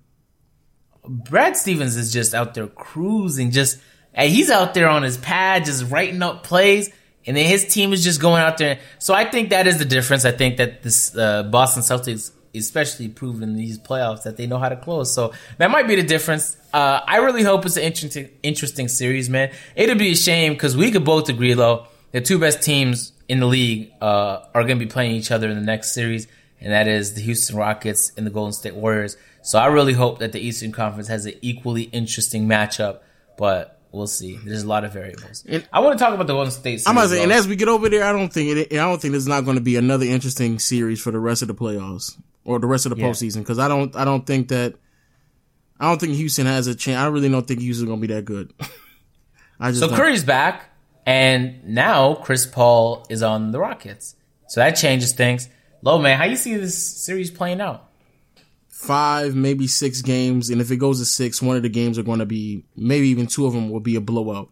Brad Stevens is just out there cruising, just and he's out there on his pad, just writing up plays, and then his team is just going out there. So I think that is the difference. I think that this uh, Boston Celtics, especially proved in these playoffs, that they know how to close. So that might be the difference. Uh, I really hope it's an interesting, interesting series, man. It'd be a shame because we could both agree, though, the two best teams in the league uh, are going to be playing each other in the next series, and that is the Houston Rockets and the Golden State Warriors. So I really hope that the Eastern Conference has an equally interesting matchup, but we'll see. There's a lot of variables. And I want to talk about the Golden State. Series, I'm gonna say, and as we get over there, I don't think it. I don't think there's not going to be another interesting series for the rest of the playoffs or the rest of the yeah. postseason because I don't. I don't think that. I don't think Houston has a chance. I really don't think Houston's going to be that good. I just so don't. Curry's back, and now Chris Paul is on the Rockets, so that changes things. Low man, how you see this series playing out? Five, maybe six games, and if it goes to six, one of the games are going to be, maybe even two of them will be a blowout.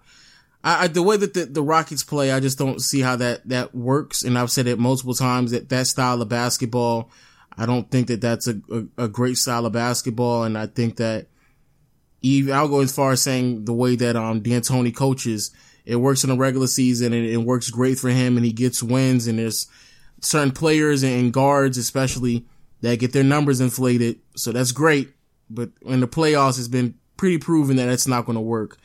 I, I, the way that the, the Rockets play, I just don't see how that, that works. And I've said it multiple times that that style of basketball, I don't think that that's a, a, a great style of basketball. And I think that even, I'll go as far as saying the way that, um, D'Antoni coaches, it works in the regular season and it works great for him and he gets wins and there's certain players and guards, especially, that get their numbers inflated. So that's great. But in the playoffs, it's been pretty proven that that's not going to work.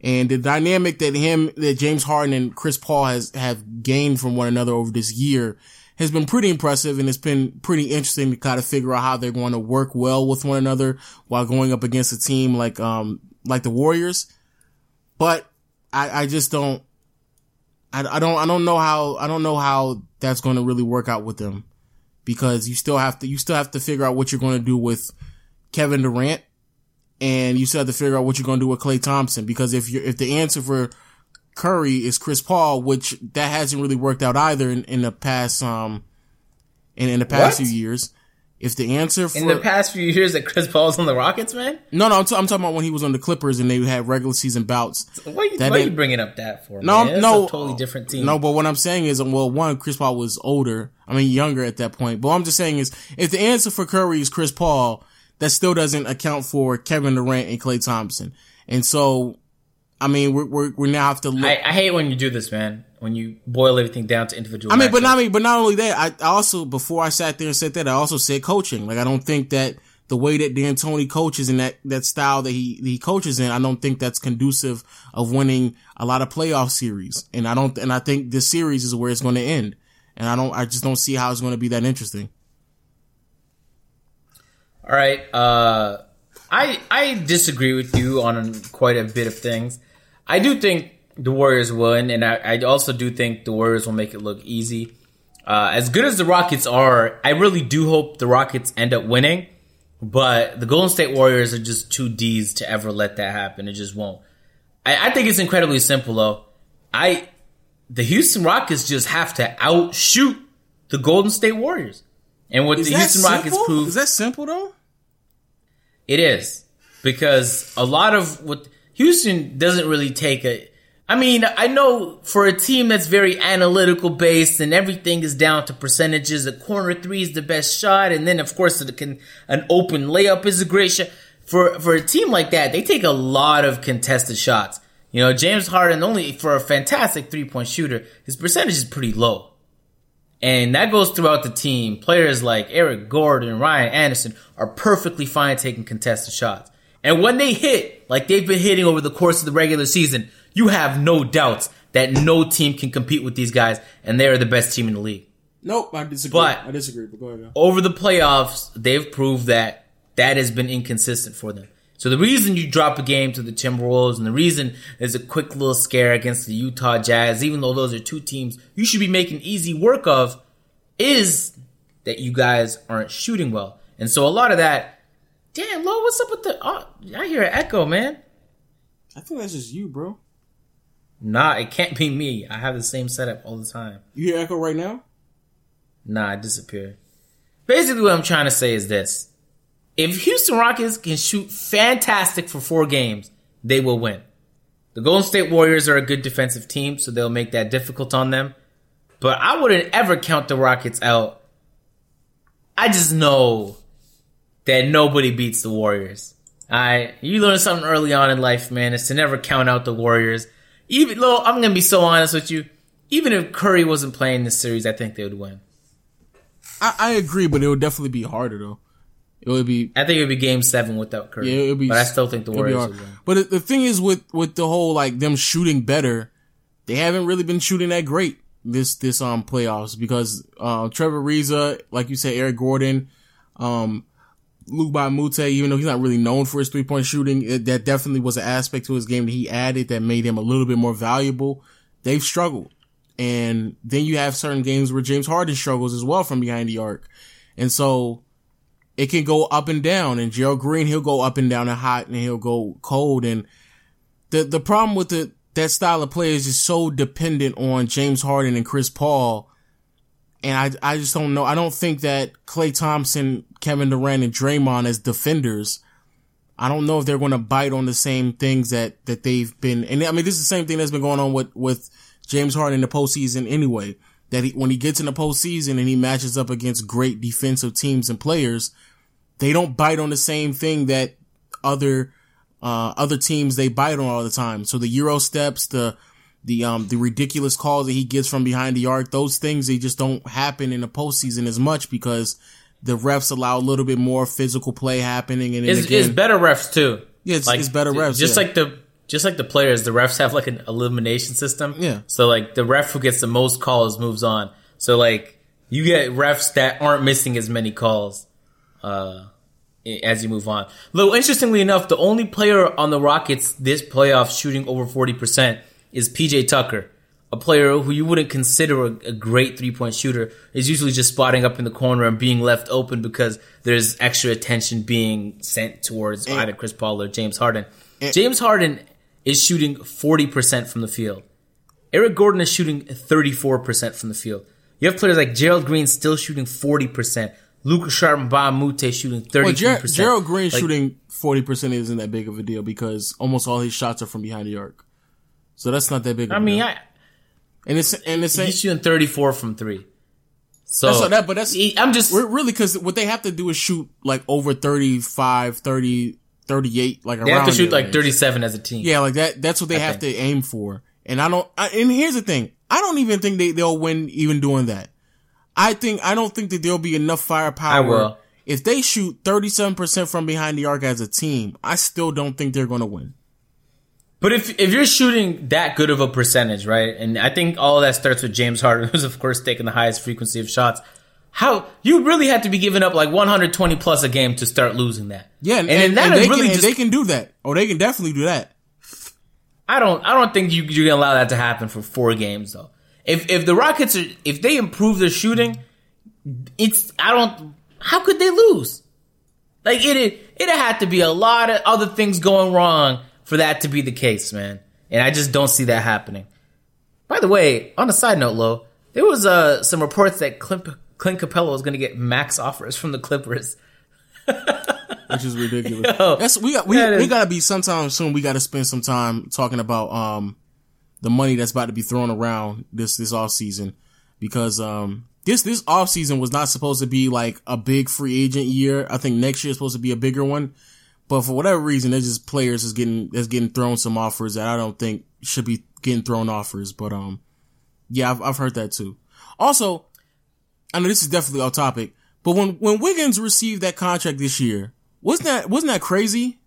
And the dynamic that him, that James Harden and Chris Paul has, have gained from one another over this year has been pretty impressive. And it's been pretty interesting to kind of figure out how they're going to work well with one another while going up against a team like, um, like the Warriors. But I, I just don't, I, I don't, I don't know how, I don't know how that's going to really work out with them because you still have to you still have to figure out what you're going to do with Kevin Durant, and you still have to figure out what you're going to do with Klay Thompson. Because if you if the answer for Curry is Chris Paul, which that hasn't really worked out either in, in the past um in, in the past what? few years. If the answer for in the past few years that Chris Paul's on the Rockets, man. No, no, I'm, t- I'm talking about when he was on the Clippers and they had regular season bouts. What are you, what are you bringing up that for? No, no, totally different team. No, but what I'm saying is, well, one, Chris Paul was older. I mean, younger at that point. But what I'm just saying is, if the answer for Curry is Chris Paul, that still doesn't account for Kevin Durant and Klay Thompson. And so, I mean, we're, we're, we now have to look. I, I hate when you do this, man when you boil everything down to individual. I mean, but not, I mean, but not only that, I, I also before I sat there and said that, I also said coaching. Like I don't think that the way that D'Antoni coaches and that that style that he he coaches in, I don't think that's conducive of winning a lot of playoff series. And I don't, and I think this series is where it's going to end. And I don't, I just don't see how it's going to be that interesting. All right, uh, I I disagree with you on quite a bit of things. I do think the Warriors win, and I, I, also do think the Warriors will make it look easy. Uh, as good as the Rockets are, I really do hope the Rockets end up winning, but the Golden State Warriors are just too D's to ever let that happen. It just won't. I, I think it's incredibly simple though. I the Houston Rockets just have to outshoot the Golden State Warriors. And what is the Houston simple? Rockets prove Is that simple though? It is. Because a lot of what Houston doesn't really take a I mean, I know for a team that's very analytical based and everything is down to percentages, a corner three is the best shot, and then of course an open layup is a great shot. For for a team like that, they take a lot of contested shots. You know, James Harden only for a fantastic three point shooter, his percentage is pretty low. And that goes throughout the team. Players like Eric Gordon, Ryan Anderson are perfectly fine taking contested shots. And when they hit, like they've been hitting over the course of the regular season, you have no doubts that no team can compete with these guys, and they are the best team in the league. Nope, I disagree. But I disagree. But go ahead. Over the playoffs, they've proved that that has been inconsistent for them. So the reason you drop a game to the Timberwolves, and the reason there's a quick little scare against the Utah Jazz, even though those are two teams you should be making easy work of, is that you guys aren't shooting well. And so a lot of that Damn, Lo, what's up with the? Oh, I hear an echo, man. I think that's just you, bro. Nah, it can't be me. I have the same setup all the time. You hear echo right now? Nah, it disappeared. Basically, what I'm trying to say is this: if Houston Rockets can shoot fantastic for four games, they will win. The Golden State Warriors are a good defensive team, so they'll make that difficult on them. But I wouldn't ever count the Rockets out. I just know that nobody beats the Warriors. I you learn something early on in life, man, is to never count out the Warriors. Even though I'm gonna be so honest with you, even if Curry wasn't playing this series, I think they would win. I, I agree, but it would definitely be harder though. It would be I think it would be Game Seven without Curry. yeah, it would be. but I still think the Warriors would win. But the- the thing is with with the whole like them shooting better, they haven't really been shooting that great this this um playoffs because uh Trevor Ariza, like you said, Eric Gordon, um Luke Mute, even though he's not really known for his three point shooting, it, that definitely was an aspect to his game that he added that made him a little bit more valuable. They've struggled. And then you have certain games where James Harden struggles as well from behind the arc. And so it can go up and down. And Gerald Green, he'll go up and down and hot and he'll go cold. And the, the problem with the, that style of play is just so dependent on James Harden and Chris Paul. And I, I just don't know. I don't think that Klay Thompson, Kevin Durant, and Draymond as defenders, I don't know if they're going to bite on the same things that, that they've been. And I mean, this is the same thing that's been going on with, with James Harden in the postseason anyway. That he, when he gets in the postseason and he matches up against great defensive teams and players, they don't bite on the same thing that other, uh, other teams they bite on all the time. So the Euro steps, the, the, um, the ridiculous calls that he gets from behind the arc, those things, they just don't happen in the postseason as much because the refs allow a little bit more physical play happening. And It's, again, it's better refs too. Yeah, it's- it's better refs, Just yeah. like the just like the players, the refs have like an elimination system. Yeah. So like the ref who gets the most calls moves on. So like you get refs that aren't missing as many calls uh as you move on. Though interestingly enough, the only player on the Rockets this playoff shooting over 40% is PJ Tucker. A player who you wouldn't consider a, a great three point shooter is usually just spotting up in the corner and being left open because there's extra attention being sent towards either Chris Paul or James Harden. James Harden is shooting 40% from the field. Eric Gordon is shooting 34% from the field. You have players like Gerald Green still shooting 40%. Luka Sharp and Bob Mute shooting 32%. Well, Ger- Gerald Green Like, shooting forty percent isn't that big of a deal because almost all his shots are from behind the arc, so that's not that big. Of I a mean, deal. I, and it's and it's he's shooting 34 from three. So That's what that- but that's- he- I'm just we're really because what they have to do is shoot like over 35, 30, 38, like they around have to shoot like man. 37 as a team. Yeah, like that. That's what they I have think. to aim for. And I don't. I, and here's the thing: I don't even think they they'll win even doing that. I think I don't think that there'll be enough firepower. I will. If they shoot 37% from behind the arc as a team, I still don't think they're going to win. But if if you're shooting that good of a percentage, right? And I think all of that starts with James Harden, who's of course taking the highest frequency of shots. How you really have to be giving up like 120 plus a game to start losing that? Yeah, and, and, and, that and is they, really can, just they can do that. Oh, they can definitely do that. I don't I don't think you you're gonna allow that to happen for four games though. If if the Rockets are if they improve their shooting, it's I don't how could they lose? Like it it had to be a lot of other things going wrong for that to be the case, man. And I just don't see that happening. By the way, on a side note, Lo, there was uh some reports that Clint, Clint Capela was gonna get max offers from the Clippers. which is ridiculous. Yo, That's we got we, that we gotta be sometime soon. We gotta spend some time talking about um the money that's about to be thrown around this this off season because um this this off season was not supposed to be like a big free agent year. I think next year is supposed to be a bigger one, but for whatever reason, there's just players is getting that's getting thrown some offers that I don't think should be getting thrown offers. But um yeah, I've I've heard that too. Also, I know this is definitely off topic, but when when Wiggins received that contract this year, wasn't that wasn't that crazy?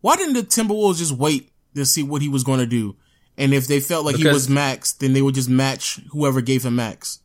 Why didn't the Timberwolves just wait to see what he was going to do? And if they felt like he was max, then they would just match whoever gave him max.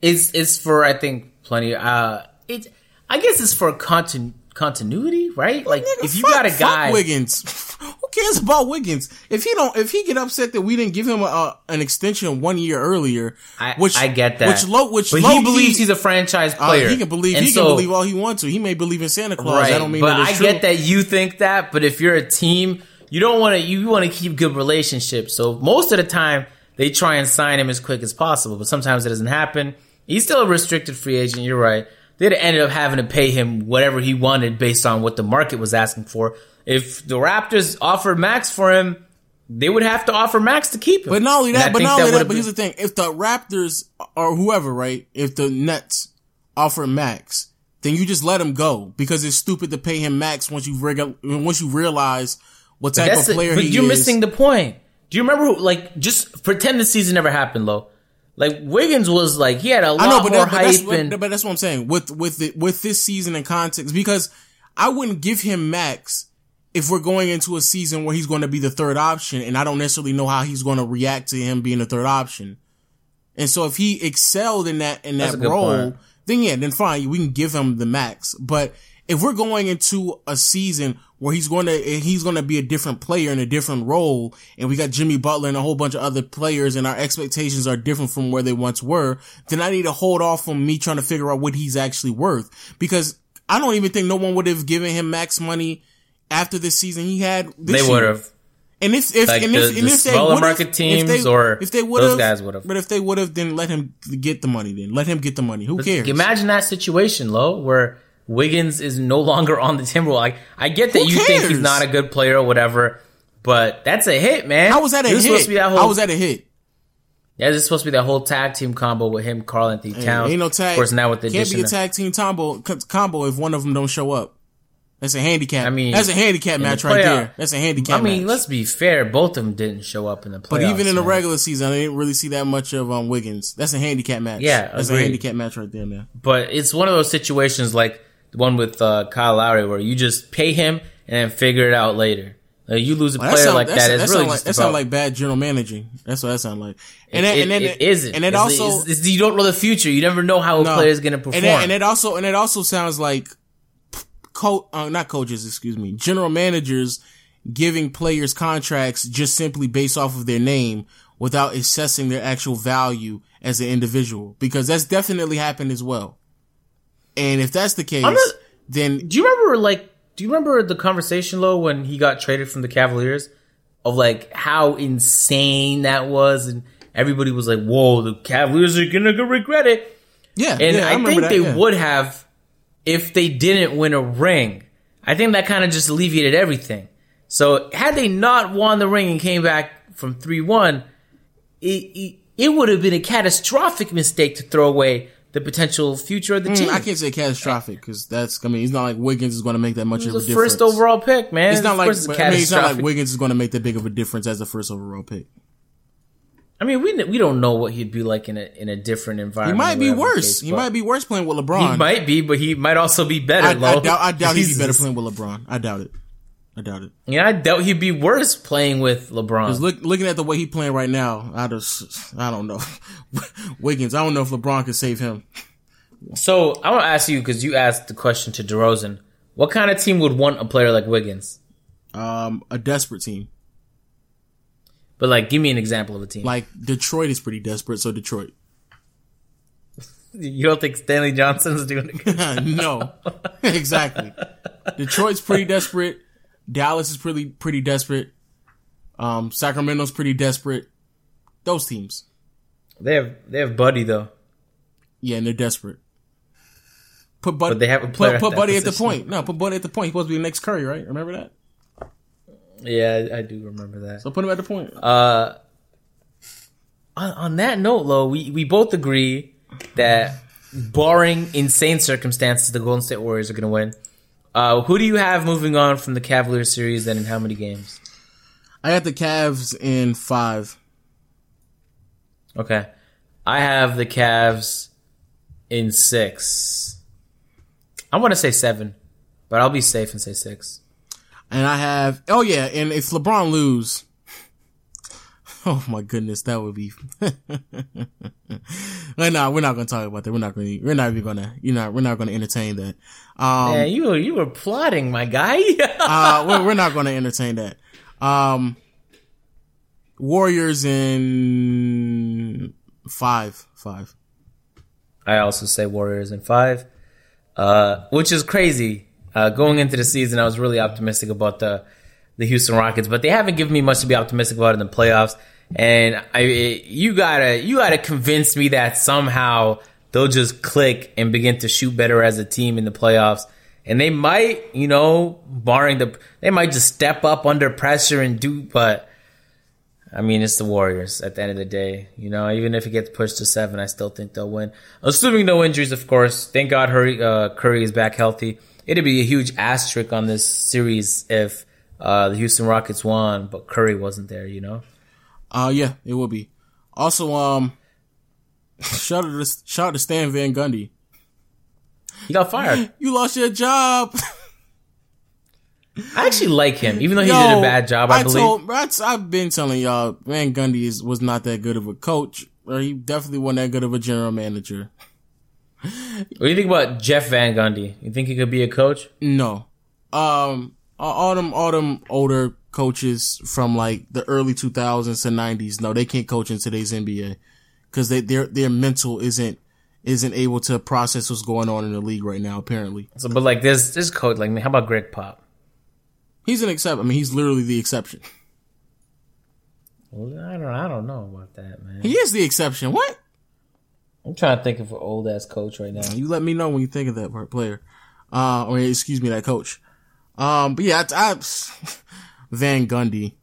It's it's for I think plenty. Uh, it I guess it's for continu- continuity, right? Like Nigga, if you fuck- got a guy, Wiggins, who cares about Wiggins? If he don't, if he get upset that we didn't give him a, an extension one year earlier, I, which I get that. Which low, which but low he believes he's a franchise uh, player. he can believe. And he so- can believe all he wants to. He may believe in Santa Claus. Right, I don't mean but I it's get that you think that. But if you're a team, you don't want to. You want to keep good relationships. So most of the time, they try and sign him as quick as possible. But sometimes it doesn't happen. He's still a restricted free agent. You're right. They'd have ended up having to pay him whatever he wanted based on what the market was asking for. If the Raptors offered max for him, they would have to offer max to keep him. But not only that, but not only that, would've but here's the thing: if the Raptors or whoever, right, if the Nets offer max, then you just let him go because it's stupid to pay him max once you reg- once you realize what type of player But he you're is. missing the point. Do you remember? Who, like, just pretend the season never happened, Lo. Like Wiggins was like he had a lot I know, but, more that, but that's hype what, and but that's what I'm saying with with the, with this season in context because I wouldn't give him max if we're going into a season where he's going to be the third option and I don't necessarily know how he's going to react to him being the third option. And so if he excelled in that in that role, then yeah, then fine, we can give him the max. But if we're going into a season where he's going to he's going to be a different player in a different role, and we got Jimmy Butler and a whole bunch of other players, and our expectations are different from where they once were, then I need to hold off from me trying to figure out what he's actually worth because I don't even think no one would have given him max money after the season he had. This they would have. And if if Like and the- if, the and if they smaller market if teams they, or if they would those have, guys would've. But if they would have, then let him get the money. Then let him get the money. Who cares? Imagine that situation, Lo, where Wiggins is no longer on the Timberwolves. I get that Who you think he's not a good player or whatever, but that's a hit, man. How was that a This is hit? Supposed to be that whole, How was that a hit? Yeah, this is supposed to be that whole tag team combo with him, Karl-Anthony Towns. Ain't no tag. Of course, now with the can't be a tag team combo co- combo if one of them don't show up. That's a handicap. I mean, that's a handicap in the match right there. That's a handicap. I mean, match. let's be fair. Both of them didn't show up in the playoffs. But even in the man. regular season, I didn't really see that much of um Wiggins. That's a handicap match. Yeah, that's agreed. a handicap match right there, man. But it's one of those situations like the one with uh, Kyle Lowry where you just pay him and then figure it out later. Like, you lose a Well, player sound- like that, that it's sound really like, that about, sound like bad general managing. That's what that sounds like. And it, then, and then it isn't. And it It's- also it's- it's- you don't know the future. You never know how a No. player is going to perform. And, and it also and it also sounds like co- uh, not coaches, excuse me, general managers giving players contracts just simply based off of their name without assessing their actual value as an individual because that's definitely happened as well. And if that's the case, not- then do you remember like? Do you remember the conversation low when he got traded from the Cavaliers of like how insane that was and everybody was like, "Whoa, the Cavaliers are gonna regret it." yeah, And yeah, I, remember think that, they yeah. would have if they didn't win a ring. I think that kind of just alleviated everything. So had they not won the ring and came back from three one, it, it it would have been a catastrophic mistake to throw away the potential future of the team. Mm, I can't say catastrophic because that's. I mean, it's not like Wiggins is going to make that much of a difference. first overall pick, man. It's not like it's I mean, it's not like. Wiggins is going to make that big of a difference as the first overall pick. I mean, we we don't know what he'd be like in a in a different environment. He might be worse. case, He might be worse playing with LeBron. He might be, but he might also be better. I, I doubt. I doubt he'd be better playing with LeBron. I doubt it. I doubt it. Yeah, I doubt he'd be worse playing with LeBron. Because look, looking at the way he playing right now, I just, I don't know. Wiggins, I don't know if LeBron could save him. So I want to ask you because you asked the question to DeRozan. What kind of team would want a player like Wiggins? Um, a desperate team But like, give me an example of a team. like Detroit is pretty desperate. So Detroit, you don't think Stanley Johnson's doing it? no, exactly. Detroit's pretty desperate. Dallas is pretty pretty desperate. Um, Sacramento's pretty desperate. Those teams, they have they have Buddy though. yeah, and they're desperate. Put Buddy, But they have a player put, at put Buddy at the point. No, put Buddy at the point. He's supposed to be the next Curry, right? Remember that? Yeah, I, do remember that. So put him at the point. Uh, on, on that note, Lo, we, we both agree that barring insane circumstances, the Golden State Warriors are going to win. Uh, who do you have moving on from the Cavaliers series and in how many games? I got the Cavs in five. Okay. I have the Cavs in six. I want to say seven, but I'll be safe and say six. And I have, oh yeah, and if LeBron lose, oh my goodness, that would be. nah, we're not gonna talk about that. We're not gonna. We're not even gonna. You know, we're not gonna entertain that. Um, Man, you were, you were plotting, my guy. uh, we're, we're not gonna entertain that. Um, Warriors in five, five. I also say Warriors in five, uh, which is crazy. Uh, going into the season, I was really optimistic about the the Houston Rockets, but they haven't given me much to be optimistic about in the playoffs. And I, you gotta, you gotta convince me that somehow they'll just click and begin to shoot better as a team in the playoffs. And they might, you know, barring the, they might just step up under pressure and do, but I mean, it's the Warriors at the end of the day. You know, even if it gets pushed to seven, I still think they'll win. Assuming no injuries, of course. Thank God uh, Curry is back healthy. It'd be a huge asterisk on this series if uh, the Houston Rockets won, but Curry wasn't there, you know? Uh, yeah, it will be. Also, um, shout out to, shout out to Stan Van Gundy. He got fired. You lost your job. I actually like him, even though he did a bad job, I, believe. Told, I, I've been telling y'all, Van Gundy is, was not that good of a coach, or he definitely wasn't that good of a general manager. What do you think about Jeff Van Gundy? You think he could be a coach? No. Um, all them, all them older coaches from like the early 2000s to 90s, no, they can't coach in today's NBA because they, their, their mental isn't, isn't able to process what's going on in the league right now, apparently. So, but like this, this coach, like, how about Greg Pop? He's an exception. I mean, he's literally the exception. Well, I don't, I don't know about that, man. He is the exception. What? I'm trying to think of an old ass coach right now. You let me know when you think of that player, uh, or excuse me, that coach. Um, but yeah, I, I Van Gundy.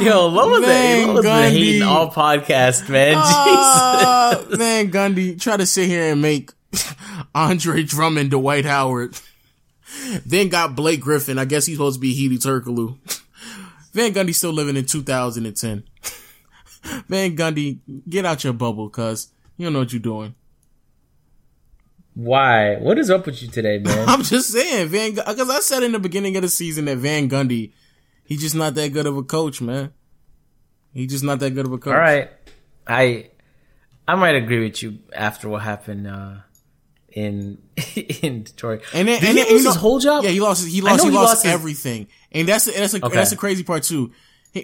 Yo, what was that? What Gundy. the all podcast, man? Uh, Jesus. Van Gundy, try to sit here and make Andre Drummond Dwight Howard. Then got Blake Griffin. I guess he's supposed to be Hedo Turkoglu. Van Gundy still living in 2010. Van Gundy, get out your bubble, cuz you don't know what you're doing. Why? What is up with you today, man? I'm just saying, Van, because I said in the beginning of the season that Van Gundy, he's just not that good of a coach, man. He's just not that good of a coach. All right, I, I might agree with you after what happened uh, in in Detroit. And then, Did and he then, lose you know, his whole job? Yeah, he lost. He lost. He, he lost, lost his- everything. And that's that's a Okay. that's the crazy part too.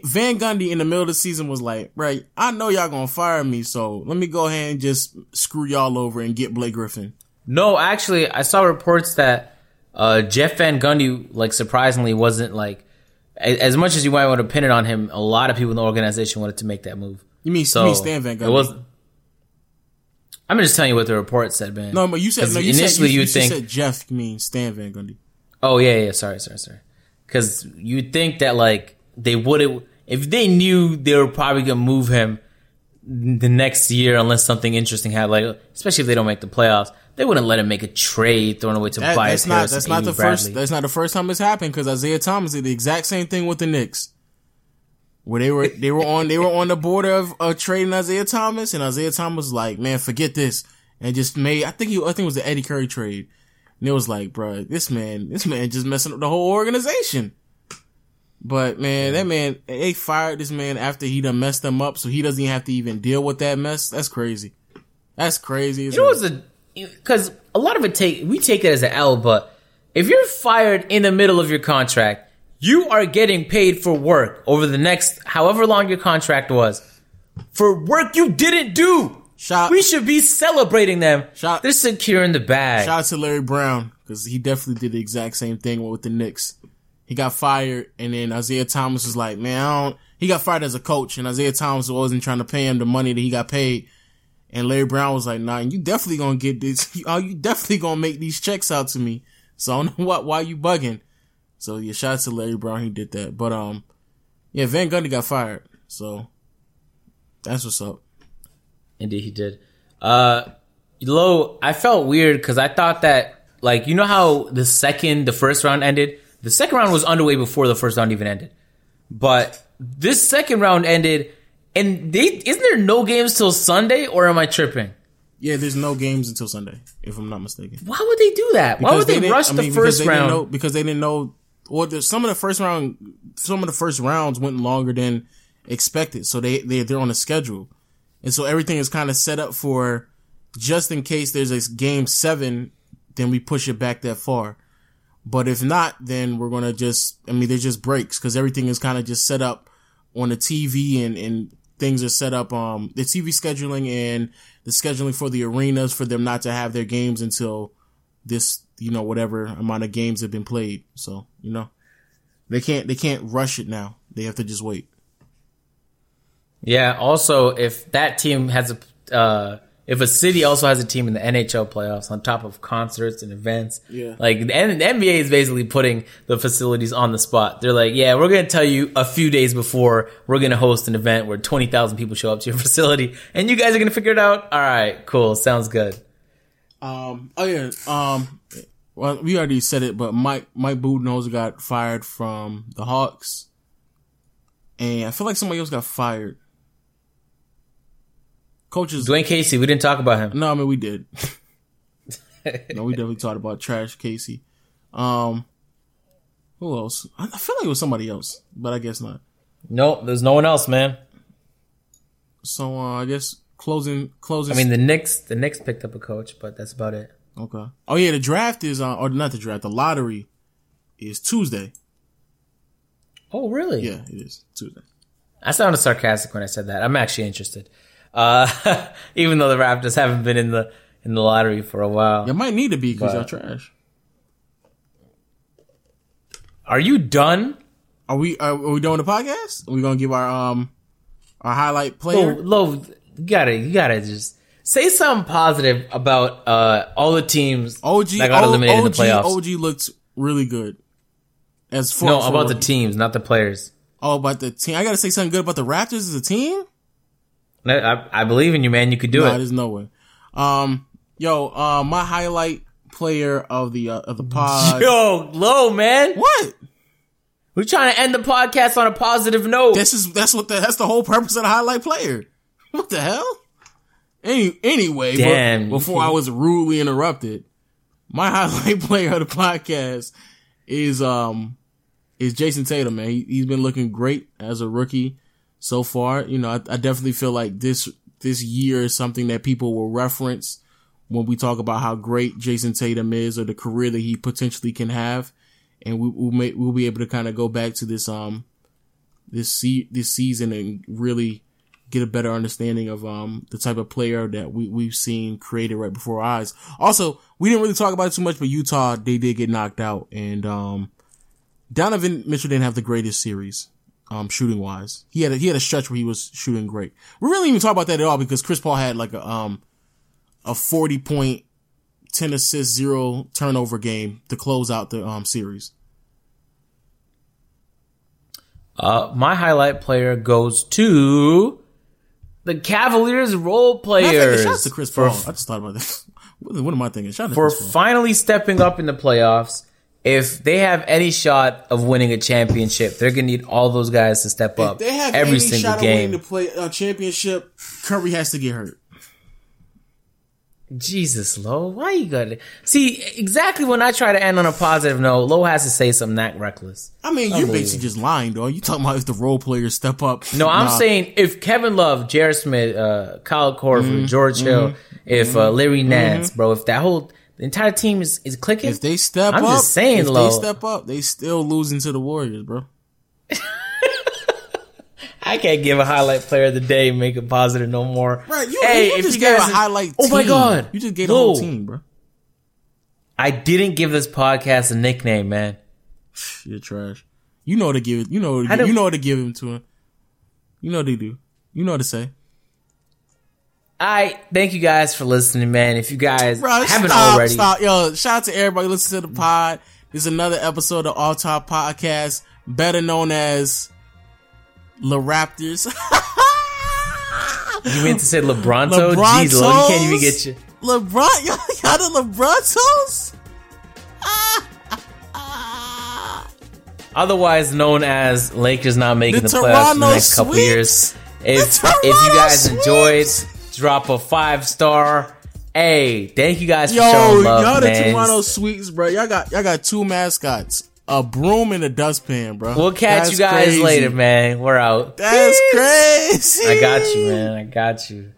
Van Gundy in the middle of the season was like, right, I know y'all gonna fire me, so let me go ahead and just screw y'all over and get Blake Griffin. No, actually, I saw reports that uh, Jeff Van Gundy, like, surprisingly, wasn't like as much as you might want to pin it on him. A lot of people in the organization wanted to make that move. You mean, So you mean Stan Van Gundy? It was. I'm just telling you what the report said, man. no, but you said no. You initially said, you, you think said Jeff. You mean Stan Van Gundy? Oh yeah, yeah. Sorry, sorry, sorry. Because you'd think that like they would if they knew they were probably gonna move him the next year unless something interesting happened. Like especially if they don't make the playoffs, they wouldn't let him make a trade thrown away to That- buy that's not that's not the first that's not the first time it's happened because Isiah Thomas did the exact same thing with the Knicks, where they were they were on they were on the border of uh, trading Isiah Thomas, and Isiah Thomas was like, man, forget this, and just made I think he I think it was the Eddie Curry trade, and it was like, bro, this man this man just messing up the whole organization. But man, that man they fired this man after he done messed them up, so he doesn't even have to even deal with that mess. That's crazy. That's crazy. You know what's a because a lot of it take we take it as an L, but if you're fired in the middle of your contract, you are getting paid for work over the next however long your contract was for work you didn't do. Shout- we should be celebrating them. Shout- They're securing the bag. Shout out to Larry Brown because he definitely did the exact same thing with the Knicks. He got fired, and then Isiah Thomas was like, "Man, I don't." He got fired as a coach, and Isiah Thomas wasn't trying to pay him the money that he got paid. And Larry Brown was like, "Nah, you definitely gonna get this. Oh, you definitely gonna make these checks out to me. So I don't know what why you bugging." So yeah, shout out to Larry Brown. He did that, but um, yeah, Van Gundy got fired. So that's what's up. Indeed, he did. Uh, Low, I felt weird because I thought that, like, you know how the second, the first round ended? The second round was underway before the first round even ended. But this second round ended, and they, isn't there no games till Sunday, or am I tripping? Yeah, there's no games until Sunday, if I'm not mistaken. Why would they do that? Why would they, didn't- rush I the mean, because first they round? know- because they didn't know. Or the, some of the first round, some of the first rounds went longer than expected. So they they they're on a schedule, and so everything is kind of set up for just in case there's a game seven, then we push it back that far. But if not, then we're gonna just. I mean, there's just breaks because everything is kind of just set up on the TV and and things are set up. Um, the TV scheduling and the scheduling for the arenas for them not to have their games until this, you know, whatever amount of games have been played. So you know, they can't they can't rush it now. They have to just wait. Yeah. Also, if that team has a, uh, if a city also has a team in the NHL playoffs on top of concerts and events, Yeah. like the, N- the NBA is basically putting the facilities on the spot. They're like, yeah, we're going to tell you a few days before we're going to host an event where 20,000 people show up to your facility and you guys are going to figure it out. All right, cool. Sounds good. Um. Oh yeah. Um. Well, we already said it, but Mike Mike Budenholzer got fired from the Hawks, and I feel like somebody else got fired. Coaches. Dwane Casey, we didn't talk about him. No, I mean we did. no, we definitely talked about Trash Casey. Um. Who else? I I feel like it was somebody else, but I guess not. No, there's no one else, man. So uh, I guess closing closing. I mean, the Knicks, the Knicks picked up a coach, but that's about it. okay. Oh yeah, the draft is uh, or not the draft. The lottery is Tuesday. Oh, really? Yeah, it is Tuesday. I sounded sarcastic when I said that. I'm actually interested. Uh, even though the Raptors haven't been in the in the lottery for a while. You might need to be because y'all trash. Are you done? Are we are, are we doing the podcast? Are we gonna give our um our highlight player? Lo, you gotta you gotta just say something positive about uh all the teams OG that got eliminated in OG, the playoffs. OG looked really good. As for, no, about the teams, not the players. Oh, about the team. I gotta say something good about the Raptors as a team. I, I, believe in you, man. You could do it. there's no way. Um, yo, uh, my highlight player of the uh, of the pod. Yo, low man. What? We're trying to end the podcast on a positive note. This is that's what the that's the whole purpose of the highlight player. What the hell? Any anyway, but Damn. before I was rudely interrupted, my highlight player of the podcast is um is Jayson Tatum. Man, he, he's been looking great as a rookie so far. You know, I, I definitely feel like this this year is something that people will reference when we talk about how great Jayson Tatum is or the career that he potentially can have, and we, we'll make, we'll be able to kind of go back to this um this se- this season and really get a better understanding of um the type of player that we we've seen created right before our eyes. Also, we didn't really talk about it too much, but Utah they did get knocked out, and um Donovan Mitchell didn't have the greatest series. Um, shooting wise, he had a, he had a stretch where he was shooting great. We really didn't even talk about that at all because Chris Paul had like a um a forty point, ten assist, zero turnover game to close out the um series. Uh, my highlight player goes to the Cavaliers role players Shout out to Chris for, Paul. I just thought about this. What, am I thinking? Shout out to for Chris Paul. finally stepping up in the playoffs. If they have any shot of winning a championship, they're gonna need all those guys to step up If they have every any single shot of game. winning to play a championship, Curry has to get hurt. Jesus, Lo, why you gotta see exactly when I try to end on a positive note? Lo has to say something that reckless. I mean, you're basically just lying, though. You talking about if the role players step up? No, I'm Nah. saying if Kevin Love, J.R. Smith, uh, Kyle Korver, Mm-hmm. George Hill, if uh, Larry Nance, bro, if that whole the entire team is, is clicking, if they step I'm up, just saying, if Lo. they step up, they still losing to the Warriors, bro. I can't give a highlight player of the day and make it positive no more. Right? You, hey, you if just you gave guys, a highlight. oh my god, you just gave the whole team, bro. I didn't give this podcast a nickname, man. You're trash. You know what to give. it. You know. What to I give, don't- you know to give him to him. You know what they do. You know what to say. I thank you guys for listening, man. If you guys Bro, haven't stop, already, stop. Yo, shout out to everybody listening to the pod. This is another episode of All Top Podcast, better known as La Raptors. you meant to say LeBronto? Jeez, you can't even get you. LeBron, y'all, y'all the LeBrontos? otherwise known as Lakers not making The the, playoffs in the next couple years. If if you guys enjoyed, Sweeps. Drop a five star. Hey, thank you guys for showing love, y'all the man. Toronto Sweets, bro. Y'all got y'all got two mascots. A broom and a dustpan, bro. We'll catch That's you guys crazy. later, man. We're out. That's crazy. I got you, man. I got you.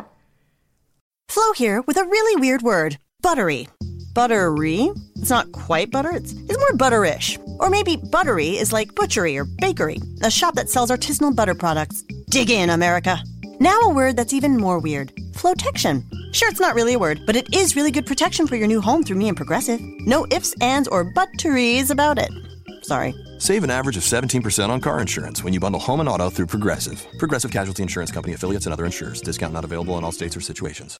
Flo here with a really weird word buttery. Buttery? It's not quite butter, it's, it's more butterish. Or maybe buttery is like butchery or bakery, a shop that sells artisanal butter products. Dig in, America. Now a word that's even more weird. Flotection. Sure, it's not really a word, but it is really good protection for your new home through me and Progressive. No ifs, ands, or butteries about it. Sorry. Save an average of 17% on car insurance when you bundle home and auto through Progressive. Progressive Casualty Insurance Company affiliates and other insurers. Discount not available in all states or situations.